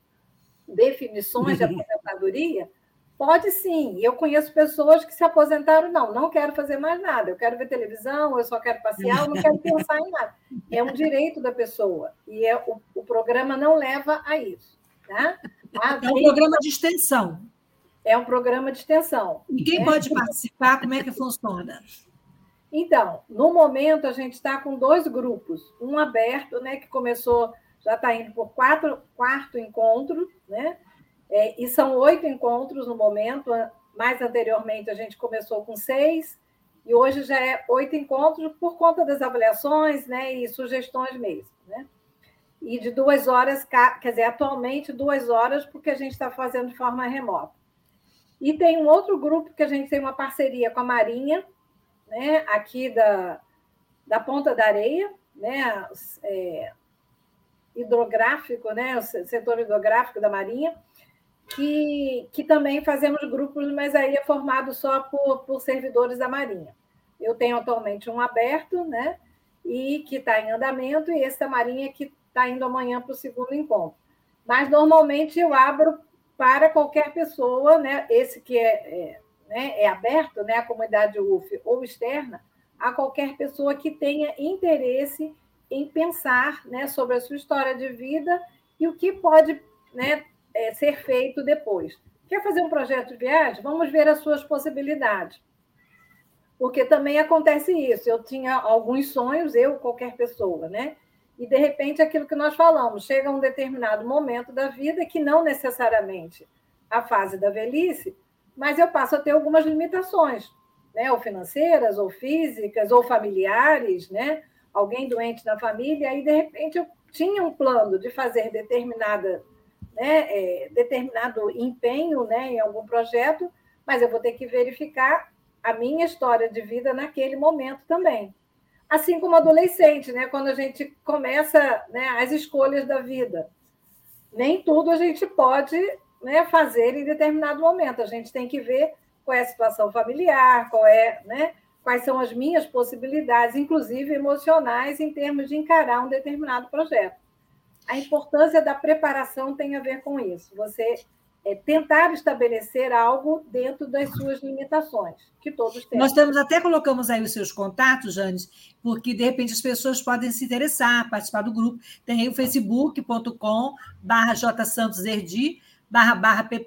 definições de *laughs* aposentadoria. Pode sim. Eu conheço pessoas que se aposentaram, não, não quero fazer mais nada. Eu quero ver televisão, eu só quero passear, eu não quero pensar em nada. É um direito da pessoa. E é, o, o programa não leva a isso. Tá? é um programa de extensão. É um programa de extensão. E quem né? pode participar? Como é que funciona? Então, no momento, a gente está com dois grupos. Um aberto, né, que começou, já está indo por quatro, quarto encontro, né? É, e são oito encontros no momento. Mais anteriormente, a gente começou com seis, e hoje já é oito encontros por conta das avaliações né, e sugestões mesmo. Né? E de duas horas, quer dizer, atualmente duas horas, porque a gente está fazendo de forma remota. E tem um outro grupo que a gente tem uma parceria com a Marinha, né, aqui da, da Ponta da Areia, né, é, hidrográfico, né, o setor hidrográfico da Marinha, que, que também fazemos grupos, mas aí é formado só por, por servidores da Marinha. Eu tenho atualmente um aberto, né, e que está em andamento, e esse da Marinha que está indo amanhã para o segundo encontro. Mas normalmente eu abro para qualquer pessoa, né, esse que é, é, né, é aberto, né, a comunidade UF ou externa, a qualquer pessoa que tenha interesse em pensar né, sobre a sua história de vida e o que pode né, é, ser feito depois. Quer fazer um projeto de viagem? Vamos ver as suas possibilidades. Porque também acontece isso. Eu tinha alguns sonhos, eu, qualquer pessoa, né? e de repente aquilo que nós falamos, chega um determinado momento da vida que não necessariamente a fase da velhice, mas eu passo a ter algumas limitações, né, ou financeiras, ou físicas, ou familiares, né? Alguém doente na família, aí de repente eu tinha um plano de fazer determinada, né, é, determinado empenho, né, em algum projeto, mas eu vou ter que verificar a minha história de vida naquele momento também assim como adolescente, né? Quando a gente começa né, as escolhas da vida. Nem tudo a gente pode né, fazer em determinado momento. A gente tem que ver qual é a situação familiar, qual é, né, quais são as minhas possibilidades, inclusive emocionais, em termos de encarar um determinado projeto. A importância da preparação tem a ver com isso. Você é tentar estabelecer algo dentro das suas limitações, que todos temos. Nós temos até colocamos aí os seus contatos, Janes, porque de repente as pessoas podem se interessar, participar do grupo. Tem aí o facebook.com barra jsantosherdi barra barra p.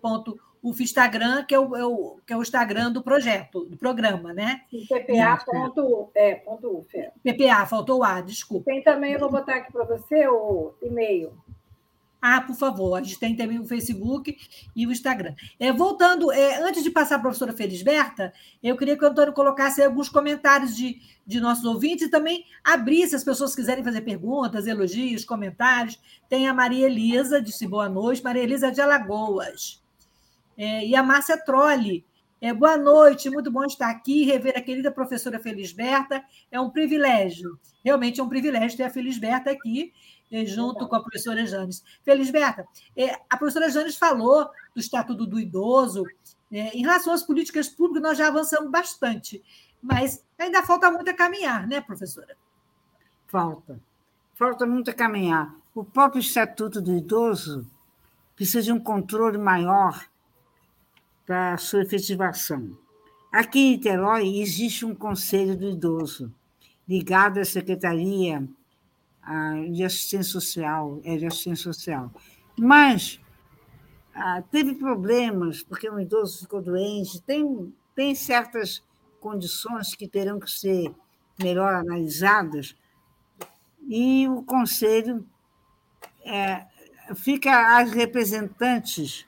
O Instagram, que é o, é o, que é o Instagram do projeto, do programa, né? PPA.uf. É, é. PPA, faltou o A, desculpa. Tem também, eu vou botar aqui para você o e-mail. Ah, por favor, a gente tem também o Facebook e o Instagram. É, voltando, é, antes de passar para a professora Felisberta, eu queria que o Antônio colocasse alguns comentários de, de nossos ouvintes e também abrir, se as pessoas quiserem fazer perguntas, elogios, comentários. Tem a Maria Elisa, disse boa noite, Maria Elisa de Alagoas. É, e a Márcia Trolli. É, boa noite, muito bom estar aqui, rever a querida professora Felisberta. É um privilégio, realmente é um privilégio ter a Felisberta aqui junto com a professora Janes. Felisberta, é, a professora Janes falou do Estatuto do Idoso. É, em relação às políticas públicas, nós já avançamos bastante, mas ainda falta muito a caminhar, né, professora? Falta. Falta muito a caminhar. O próprio Estatuto do Idoso precisa de um controle maior para sua efetivação. Aqui em Niterói existe um Conselho do Idoso, ligado à Secretaria de assistência social, é de assistência social. Mas ah, teve problemas, porque um idoso ficou doente, tem, tem certas condições que terão que ser melhor analisadas, e o conselho é, fica as representantes,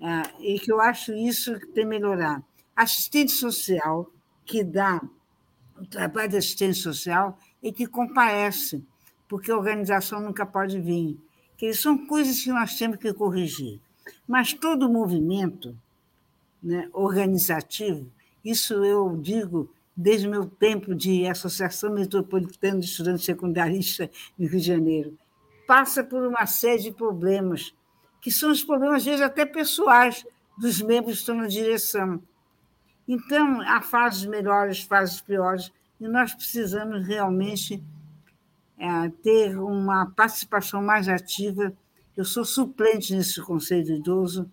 é, e que eu acho isso que tem que melhorar. Assistente social, que dá o trabalho de assistência social, e que comparece porque a organização nunca pode vir. Que são coisas que nós temos que corrigir. Mas todo movimento né, organizativo, isso eu digo desde meu tempo de Associação Metropolitana de Estudantes Secundaristas no Rio de Janeiro, passa por uma série de problemas, que são os problemas, às vezes, até pessoais dos membros que estão na direção. Então, há fases melhores, fases piores, e nós precisamos realmente é, ter uma participação mais ativa. Eu sou suplente nesse Conselho Idoso,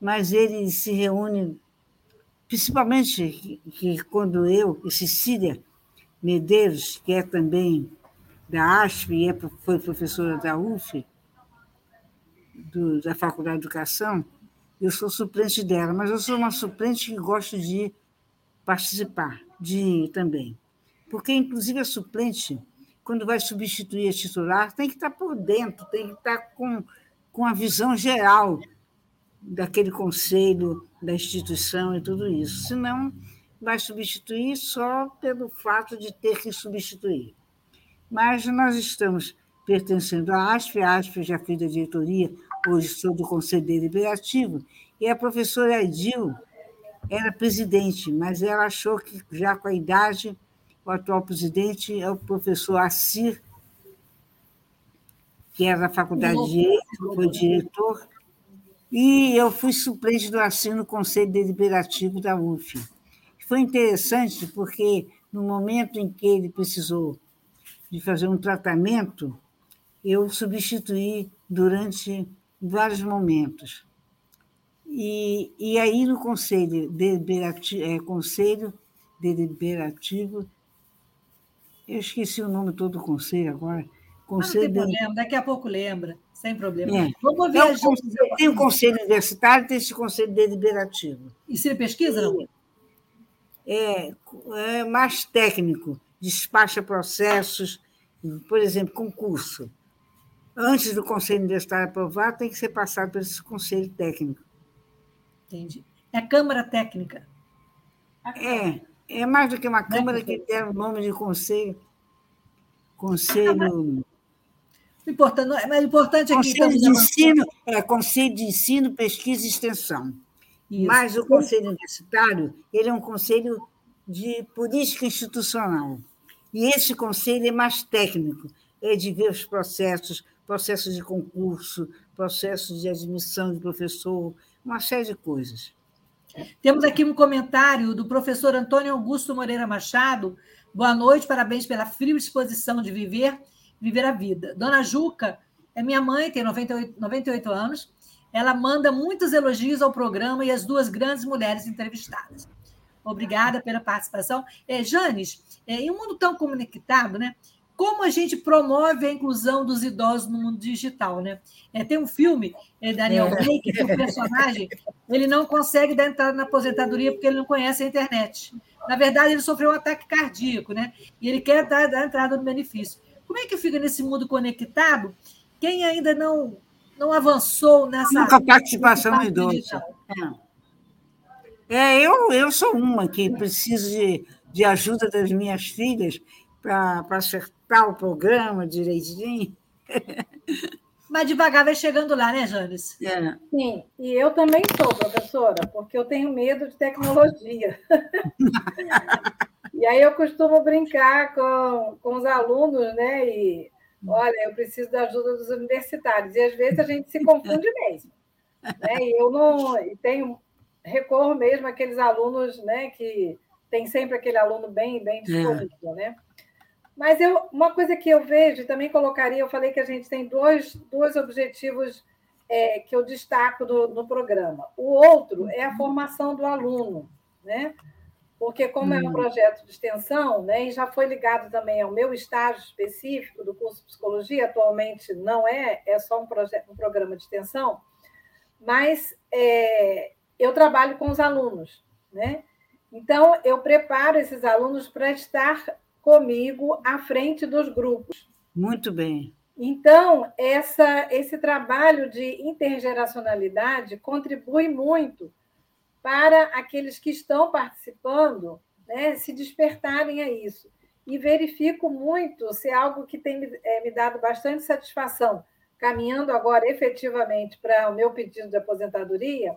mas ele se reúne, principalmente que, quando eu e Cecília Medeiros, que é também da ASP e é, foi professora da UF, do, da Faculdade de Educação, eu sou suplente dela, mas eu sou uma suplente que gosto de participar, de também. Porque, inclusive, a suplente quando vai substituir a titular, tem que estar por dentro, tem que estar com, com a visão geral daquele conselho, da instituição e tudo isso. Senão, vai substituir só pelo fato de ter que substituir. Mas nós estamos pertencendo à ASP, a ASP já fez a diretoria, hoje sou do Conselho Deliberativo, e a professora Edil era presidente, mas ela achou que já com a idade o atual presidente é o professor Assir, que era da Faculdade de Direito, foi diretor, e eu fui suplente do Assir no Conselho Deliberativo da UF. Foi interessante porque, no momento em que ele precisou de fazer um tratamento, eu substituí durante vários momentos. E, e aí, no Conselho Deliberativo, é, Conselho Deliberativo eu esqueci o nome todo do conselho agora. Conselho ah, não tem problema, daqui a pouco lembra, sem problema. É. Vamos ver. Então, conselho, tem o conselho universitário, tem esse conselho deliberativo. E você pesquisa, não? É, é mais técnico, despacha processos, por exemplo, concurso. Antes do conselho universitário aprovar, tem que ser passado por esse conselho técnico. Entendi. É a Câmara Técnica. É. É mais do que uma Câmara que tem o nome de conselho. Conselho. O importante, mas o importante é que. Conselho de, ensino, é, conselho de Ensino, Pesquisa e Extensão. Isso. Mas o Conselho Universitário ele é um conselho de política institucional. E esse conselho é mais técnico, é de ver os processos, processos de concurso, processos de admissão de professor, uma série de coisas. Temos aqui um comentário do professor Antônio Augusto Moreira Machado. Boa noite, parabéns pela fria disposição de viver, viver a vida. Dona Juca é minha mãe, tem 98, 98 anos, Ela manda muitos elogios ao programa e às duas grandes mulheres entrevistadas. Obrigada pela participação. É, Janes, é, em um mundo tão conectado, né? Como a gente promove a inclusão dos idosos no mundo digital, né? É, tem um filme, é, Daniel é. Blake, que o personagem ele não consegue dar entrada na aposentadoria porque ele não conhece a internet. Na verdade, ele sofreu um ataque cardíaco, né? E ele quer dar, dar entrada no benefício. Como é que fica nesse mundo conectado? Quem ainda não não avançou nessa. Com a participação do idoso. É. é, eu, eu sou uma que preciso de, de ajuda das minhas filhas para acertar o programa direitinho. *laughs* Mas devagar vai chegando lá, né, Janes? É. Sim, e eu também sou, professora, porque eu tenho medo de tecnologia. *laughs* e aí eu costumo brincar com, com os alunos, né? E olha, eu preciso da ajuda dos universitários. E às vezes a gente se confunde mesmo. Né? E eu não e tenho, recorro mesmo àqueles alunos né, que tem sempre aquele aluno bem, bem disponível, é. né? Mas eu, uma coisa que eu vejo, também colocaria, eu falei que a gente tem dois, dois objetivos é, que eu destaco no, no programa. O outro é a formação do aluno, né? porque como é um hum. projeto de extensão, né, e já foi ligado também ao meu estágio específico do curso de psicologia, atualmente não é, é só um, projeto, um programa de extensão, mas é, eu trabalho com os alunos, né? Então, eu preparo esses alunos para estar comigo à frente dos grupos. Muito bem. Então, essa, esse trabalho de intergeracionalidade contribui muito para aqueles que estão participando né, se despertarem a isso. E verifico muito se é algo que tem é, me dado bastante satisfação, caminhando agora efetivamente para o meu pedido de aposentadoria,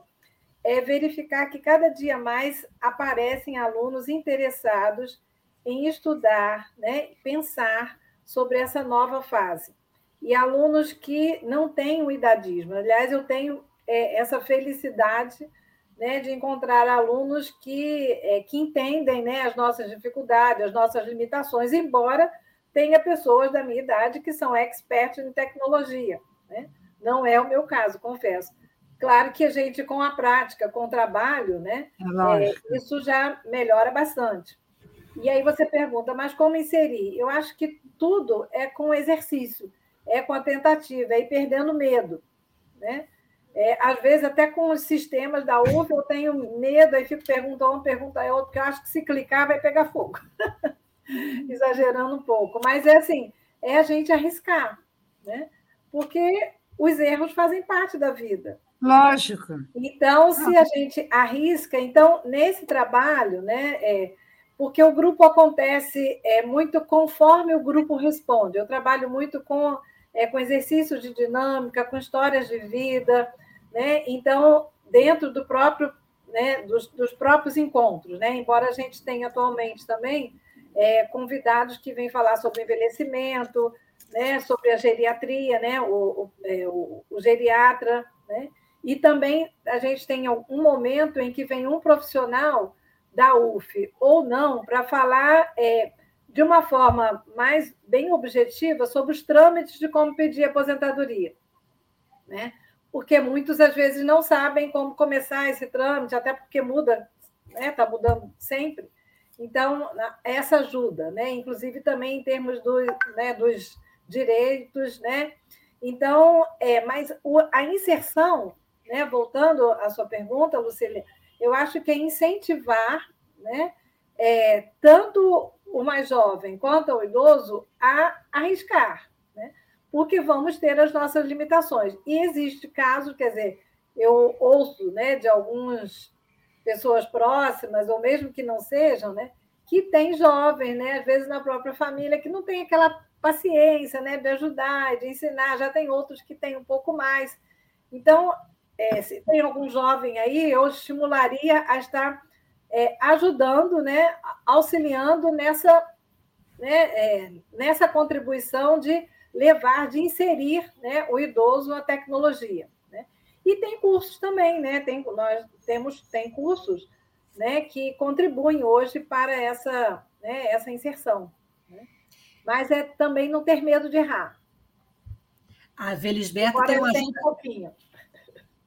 é verificar que cada dia mais aparecem alunos interessados em estudar, né, pensar sobre essa nova fase. E alunos que não têm o idadismo. Aliás, eu tenho é, essa felicidade né, de encontrar alunos que, é, que entendem né, as nossas dificuldades, as nossas limitações, embora tenha pessoas da minha idade que são expertos em tecnologia. Né? Não é o meu caso, confesso. Claro que a gente, com a prática, com o trabalho, né, é, é isso já melhora bastante. E aí você pergunta, mas como inserir? Eu acho que tudo é com exercício, é com a tentativa, é ir perdendo medo. Né? É, às vezes, até com os sistemas da UF, eu tenho medo, aí fico perguntando, pergunta a outro, porque eu acho que se clicar vai pegar fogo. *laughs* Exagerando um pouco. Mas é assim, é a gente arriscar, né? Porque os erros fazem parte da vida. Lógico. Então, se a gente arrisca, então, nesse trabalho, né? É, porque o grupo acontece é, muito conforme o grupo responde. Eu trabalho muito com, é, com exercícios de dinâmica, com histórias de vida, né? Então, dentro do próprio, né, dos, dos próprios encontros, né? embora a gente tenha atualmente também é, convidados que vêm falar sobre envelhecimento, né, sobre a geriatria, né, o, o, é, o, o geriatra, né, e também a gente tem um momento em que vem um profissional da UF ou não para falar é, de uma forma mais bem objetiva sobre os trâmites de como pedir aposentadoria, né? porque muitos às vezes não sabem como começar esse trâmite, até porque muda, está né? Tá mudando sempre. Então, essa ajuda, né? inclusive também em termos do, né, dos direitos. Né? Então, é, mas a inserção, né, voltando à sua pergunta, Lucília, eu acho que é incentivar né, é, tanto o mais jovem quanto o idoso a arriscar porque vamos ter as nossas limitações. E existe caso, quer dizer, eu ouço né, de algumas pessoas próximas, ou mesmo que não sejam, né, que tem jovens, né, às vezes na própria família, que não tem aquela paciência né, de ajudar, de ensinar, já tem outros que têm um pouco mais. Então, é, se tem algum jovem aí, eu estimularia a estar é, ajudando, né, auxiliando nessa, né, é, nessa contribuição de levar, de inserir né, o idoso na tecnologia. Né? E tem cursos também, né? Tem, nós temos tem cursos né, que contribuem hoje para essa, né, essa inserção. Né? Mas é também não ter medo de errar. A Velisberta tem uma Um pouquinho.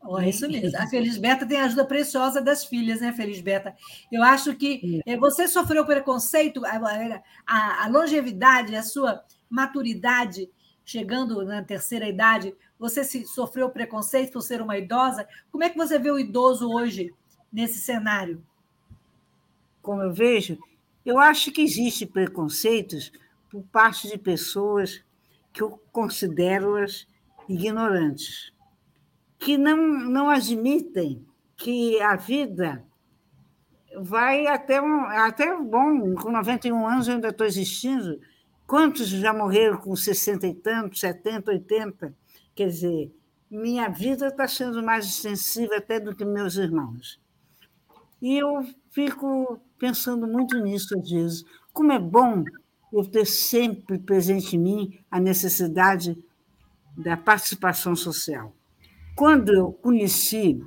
Oh, é isso mesmo. A Felisberta tem a ajuda preciosa das filhas, né, Felisberta? Eu acho que é. você sofreu preconceito, a, a, a longevidade, a sua maturidade, chegando na terceira idade, você se, sofreu preconceito por ser uma idosa? Como é que você vê o idoso hoje nesse cenário? Como eu vejo, eu acho que existe preconceitos por parte de pessoas que eu considero-as ignorantes que não, não admitem que a vida vai até um, até bom, com 91 anos eu ainda estou existindo. Quantos já morreram com 60 e tantos, 70, 80? Quer dizer, minha vida está sendo mais extensiva até do que meus irmãos. E eu fico pensando muito nisso às vezes. Como é bom eu ter sempre presente em mim a necessidade da participação social. Quando eu conheci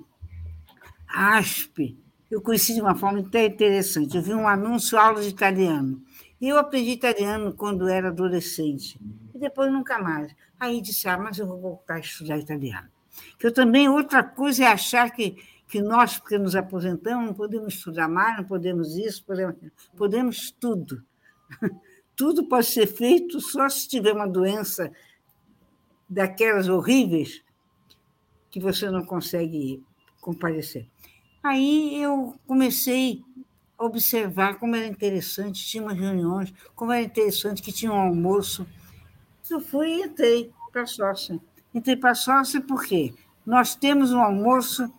a ASP, eu conheci de uma forma até interessante. Eu vi um anúncio aula de italiano. E eu aprendi italiano quando era adolescente. E depois nunca mais. Aí disse, ah, mas eu vou voltar a estudar italiano. Que eu também, outra coisa é achar que, que nós, porque nos aposentamos, não podemos estudar mais, não podemos isso, podemos, podemos tudo. *laughs* Tudo pode ser feito só se tiver uma doença daquelas horríveis que você não consegue comparecer. Aí eu comecei a observar como era interessante, tinha umas reuniões, como era interessante que tinha um almoço. Eu fui e entrei para sócia. Entrei para sócia porque nós temos um almoço,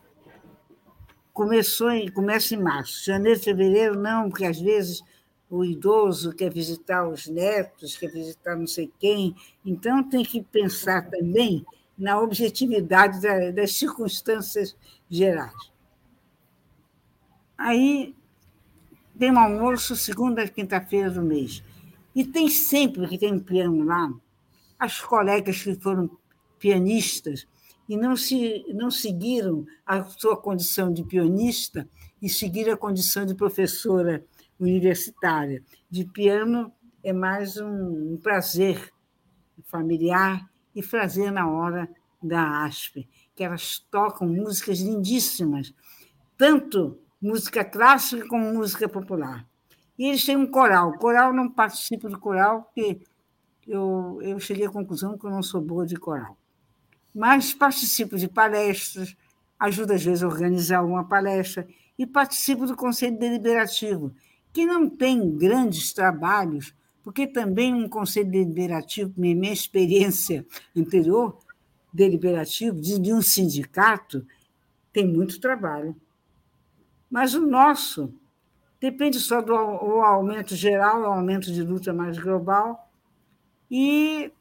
começou em, começa em março, janeiro, fevereiro, não, porque às vezes o idoso quer visitar os netos, quer visitar não sei quem, então tem que pensar também na objetividade das circunstâncias gerais. Aí tem um almoço segunda quinta-feira do mês. E tem sempre que tem um piano lá, as colegas que foram pianistas e não, se, não seguiram a sua condição de pianista e seguiram a condição de professora universitária. De piano é mais um, um prazer familiar e fazer na hora da ASP, que elas tocam músicas lindíssimas, tanto música clássica como música popular. E eles têm um coral. O coral não participa do coral, porque eu, eu cheguei à conclusão que eu não sou boa de coral. Mas participo de palestras, ajudo às vezes a organizar uma palestra, e participo do Conselho Deliberativo, que não tem grandes trabalhos, porque também um conselho deliberativo, minha experiência anterior, deliberativo, de um sindicato, tem muito trabalho. Mas o nosso depende só do aumento geral, o aumento de luta mais global, e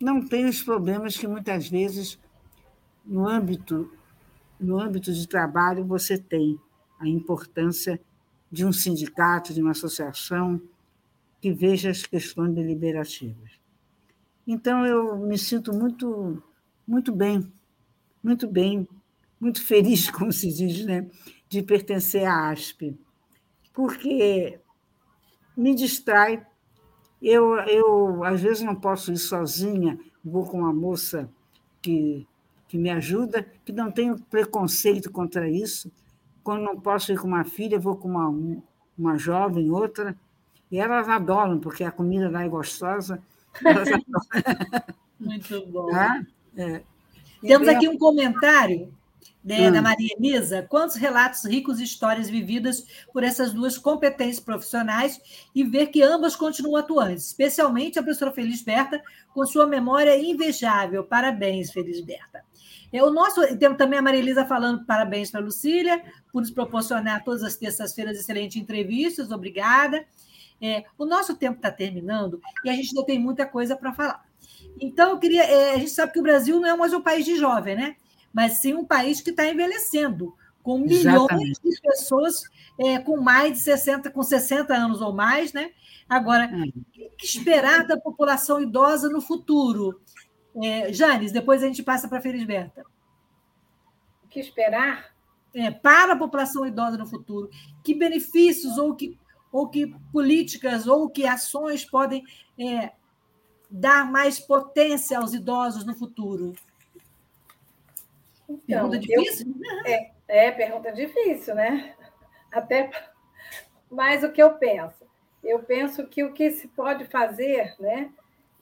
não tem os problemas que muitas vezes no âmbito no âmbito de trabalho você tem a importância de um sindicato, de uma associação, que veja as questões deliberativas. Então, eu me sinto muito, muito bem, muito bem, muito feliz, *laughs* como se diz, né, de pertencer à ASP, porque me distrai. Eu, eu, às vezes, não posso ir sozinha, vou com uma moça que, que me ajuda, que não tenho preconceito contra isso. Quando não posso ir com uma filha, vou com uma, uma jovem, outra, e elas adoram, porque a comida lá é gostosa. *laughs* Muito bom. Tá? É. Temos aqui um comentário né, hum. da Maria Elisa. Quantos relatos ricos e histórias vividas por essas duas competentes profissionais e ver que ambas continuam atuantes, especialmente a professora Felisberta, com sua memória invejável. Parabéns, Felisberta. É, o nosso, temos também a Maria Elisa falando parabéns para a Lucília, por nos proporcionar todas as terças-feiras excelentes entrevistas, obrigada. É, o nosso tempo está terminando e a gente ainda tem muita coisa para falar. Então, eu queria. É, a gente sabe que o Brasil não é mais um país de jovem, né? Mas sim um país que está envelhecendo, com milhões Exatamente. de pessoas é, com mais de 60, com 60 anos ou mais, né? Agora, hum. o que esperar da população idosa no futuro? É, Janes, depois a gente passa para a Felisberta. O que esperar? É, para a população idosa no futuro. Que benefícios ou que ou que políticas ou que ações podem é, dar mais potência aos idosos no futuro? Então, pergunta difícil? Eu, *laughs* é, é, pergunta difícil, né? Até. Mas o que eu penso? Eu penso que o que se pode fazer, né?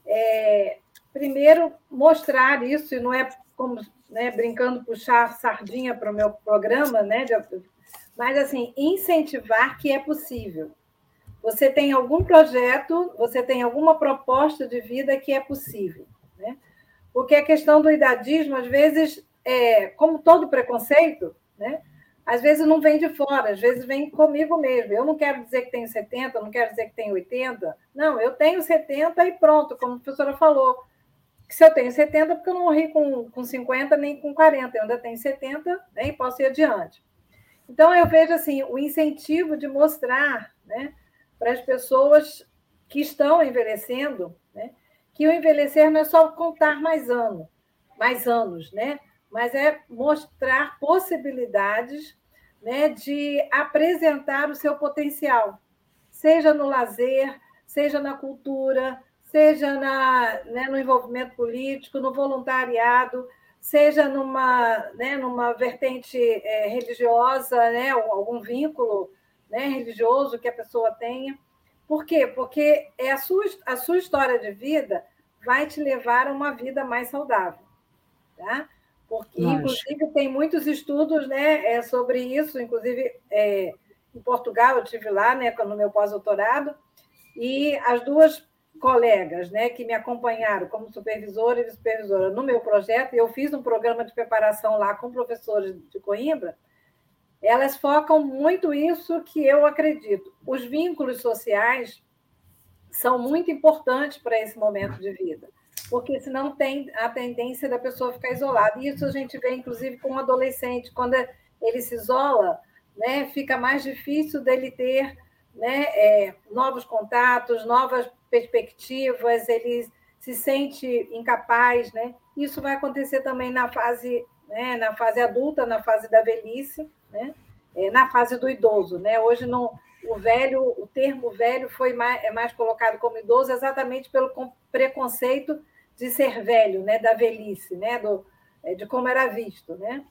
É, primeiro, mostrar isso, e não é como né, brincando puxar sardinha para o meu programa, né? De, mas assim, incentivar que é possível. Você tem algum projeto, você tem alguma proposta de vida que é possível. Né? Porque a questão do idadismo, às vezes, é, como todo preconceito, né? às vezes não vem de fora, às vezes vem comigo mesmo. Eu não quero dizer que tenho 70, não quero dizer que tenho 80. Não, eu tenho 70 e pronto, como a professora falou. Se eu tenho 70, porque eu não morri com, com 50 nem com 40, eu ainda tenho 70 né, e posso ir adiante. Então, eu vejo assim o incentivo de mostrar né, para as pessoas que estão envelhecendo né, que o envelhecer não é só contar mais anos, mais anos, né? mas é mostrar possibilidades né, de apresentar o seu potencial, seja no lazer, seja na cultura, seja na, né, no envolvimento político, no voluntariado, seja numa, né, numa vertente é, religiosa, né, algum vínculo né, religioso que a pessoa tenha. Por quê? Porque é a, sua, a sua história de vida vai te levar a uma vida mais saudável. Tá? Porque, inclusive, tem muitos estudos né, é, sobre isso, inclusive é, em Portugal, eu tive lá né, no meu pós-doutorado, e as duas colegas né, que me acompanharam como supervisora e supervisora no meu projeto, eu fiz um programa de preparação lá com professores de Coimbra, elas focam muito isso que eu acredito. Os vínculos sociais são muito importantes para esse momento de vida, porque senão tem a tendência da pessoa ficar isolada. Isso a gente vê, inclusive, com o adolescente, quando ele se isola, né, fica mais difícil dele ter né, é, novos contatos, novas perspectivas, ele se sente incapaz, né? Isso vai acontecer também na fase, né, na fase adulta, na fase da velhice, né? É, na fase do idoso, né? Hoje não, o velho, o termo velho foi mais, é mais colocado como idoso exatamente pelo preconceito de ser velho, né? Da velhice, né? Do, é, de como era visto, né?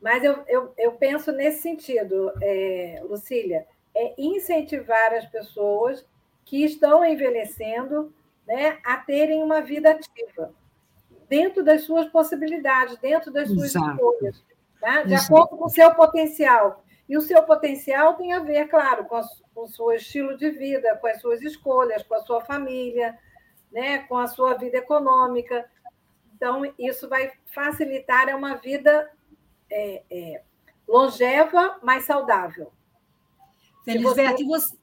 Mas eu, eu, eu penso nesse sentido, é, Lucília, é incentivar as pessoas que estão envelhecendo né, a terem uma vida ativa, dentro das suas possibilidades, dentro das suas Exato. escolhas, tá? de Exato. acordo com o seu potencial. E o seu potencial tem a ver, claro, com, a, com o seu estilo de vida, com as suas escolhas, com a sua família, né, com a sua vida econômica. Então, isso vai facilitar é uma vida é, é, longeva, mais saudável. Felisberto, você...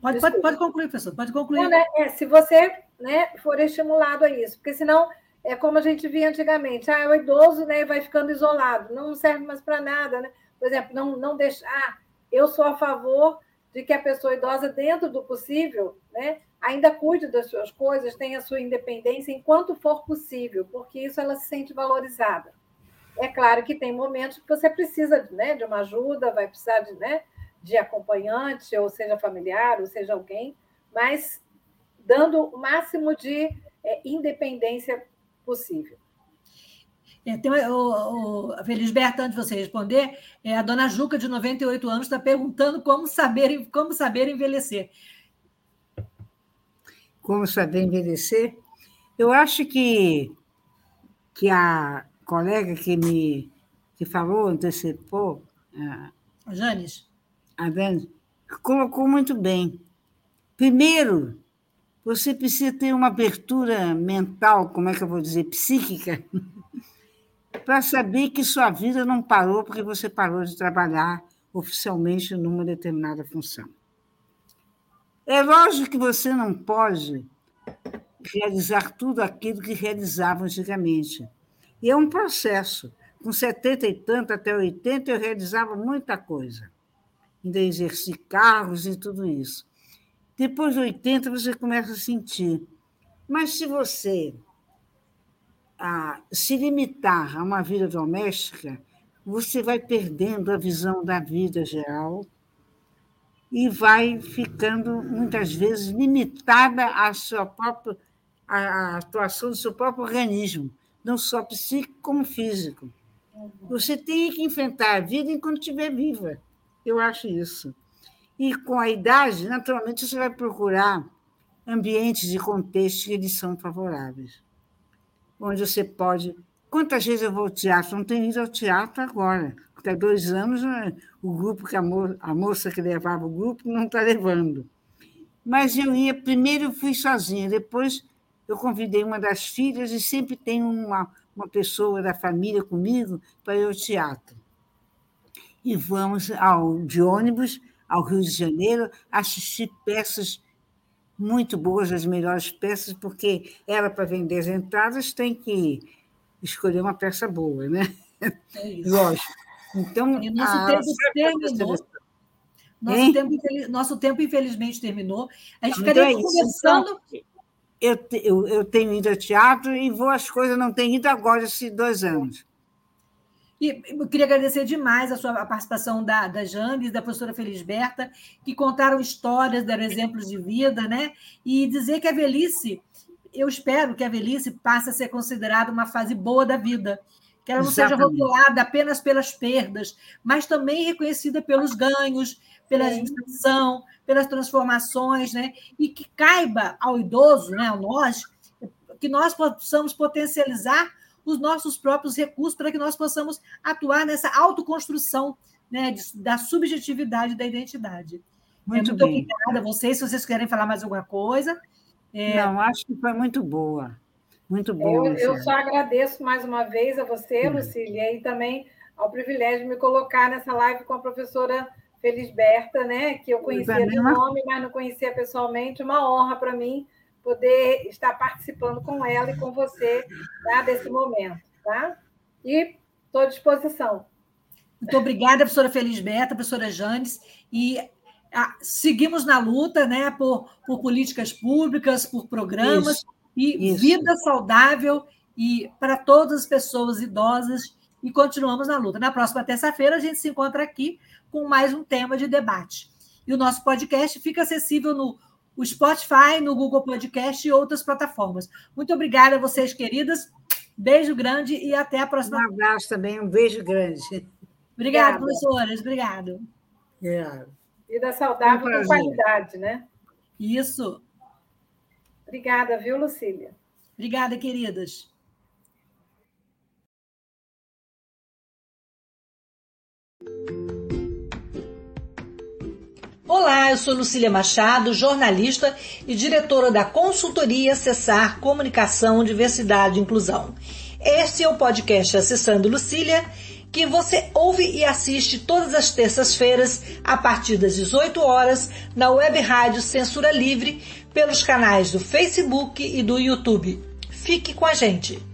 Pode, pode, pode, concluir, professor, pode concluir. Né? é, se você né, for estimulado a isso, porque senão é como a gente via antigamente, ah, o idoso né, vai ficando isolado, não serve mais para nada. Né? Por exemplo, não, não deixar. Ah, eu sou a favor de que a pessoa idosa, dentro do possível, né, ainda cuide das suas coisas, tenha sua independência enquanto for possível, porque isso ela se sente valorizada. É claro que tem momentos que você precisa né, de uma ajuda, vai precisar de, né, de acompanhante, ou seja familiar, ou seja alguém, mas dando o máximo de é, independência possível. É, tem, o, o, Felisberto, antes de você responder, é, a dona Juca, de 98 anos, está perguntando como saber, como saber envelhecer. Como saber envelhecer? Eu acho que, que a colega que me que falou, antecipou. A Janes? a Dani colocou muito bem. Primeiro, você precisa ter uma abertura mental, como é que eu vou dizer, psíquica, *laughs* para saber que sua vida não parou porque você parou de trabalhar oficialmente numa determinada função. É lógico que você não pode realizar tudo aquilo que realizava antigamente. E é um processo. Com 70 e tanto até 80, eu realizava muita coisa ainda exerci cargos e tudo isso. Depois de 80, você começa a sentir. Mas se você ah, se limitar a uma vida doméstica, você vai perdendo a visão da vida geral e vai ficando, muitas vezes, limitada à sua própria à atuação do seu próprio organismo, não só psíquico como físico. Uhum. Você tem que enfrentar a vida enquanto estiver viva. Eu acho isso. E com a idade, naturalmente, você vai procurar ambientes e contextos que eles são favoráveis. Onde você pode. Quantas vezes eu vou ao teatro? Não tenho ido ao teatro agora. Porque há dois anos né, o grupo que a, mo a moça que levava o grupo não está levando. Mas eu ia, primeiro eu fui sozinha, depois eu convidei uma das filhas e sempre tem uma, uma pessoa da família comigo para ir ao teatro. E vamos ao, de ônibus ao Rio de Janeiro assistir peças muito boas, as melhores peças, porque ela, para vender as entradas, tem que escolher uma peça boa, né? É isso. Lógico. Então, e nosso a, tempo terminou. Nosso tempo, nosso tempo, infelizmente, terminou. A gente ficaria então é conversando. Então, eu, eu, eu tenho ido ao teatro e vou às coisas, não tenho ido agora esses dois anos. E eu queria agradecer demais a sua a participação da, da Jane e da professora Felisberta, que contaram histórias, deram exemplos de vida, né? E dizer que a velhice, eu espero que a velhice passe a ser considerada uma fase boa da vida, que ela não Exatamente. seja rotulada apenas pelas perdas, mas também reconhecida pelos ganhos, pela agitação, pelas transformações, né? E que caiba ao idoso, né, a nós, que nós possamos potencializar os nossos próprios recursos para que nós possamos atuar nessa autoconstrução né, de, da subjetividade da identidade. Muito, é, muito bem. obrigada a vocês. Se vocês querem falar mais alguma coisa. É... Não, acho que foi muito boa. Muito boa. Eu, eu só agradeço mais uma vez a você, Lucília, e também ao privilégio de me colocar nessa live com a professora Felisberta, né, que eu conhecia de nome, mas não conhecia pessoalmente. Uma honra para mim poder estar participando com ela e com você tá, desse momento. Tá? E estou à disposição. Muito obrigada, professora Felisberta, professora Janes. E ah, seguimos na luta né, por, por políticas públicas, por programas isso, e isso. vida saudável e para todas as pessoas idosas e continuamos na luta. Na próxima terça-feira a gente se encontra aqui com mais um tema de debate. E o nosso podcast fica acessível no o Spotify, no Google Podcast e outras plataformas. Muito obrigada a vocês, queridas. Beijo grande e até a próxima. Um abraço também, um beijo grande. Obrigada, professoras. Obrigado. É. Vida saudável com qualidade, né? Isso. Obrigada, viu, Lucília? Obrigada, queridas. Olá, eu sou Lucília Machado, jornalista e diretora da consultoria Cessar Comunicação, Diversidade e Inclusão. Este é o podcast Acessando Lucília, que você ouve e assiste todas as terças-feiras a partir das 18 horas na web rádio Censura Livre pelos canais do Facebook e do YouTube. Fique com a gente!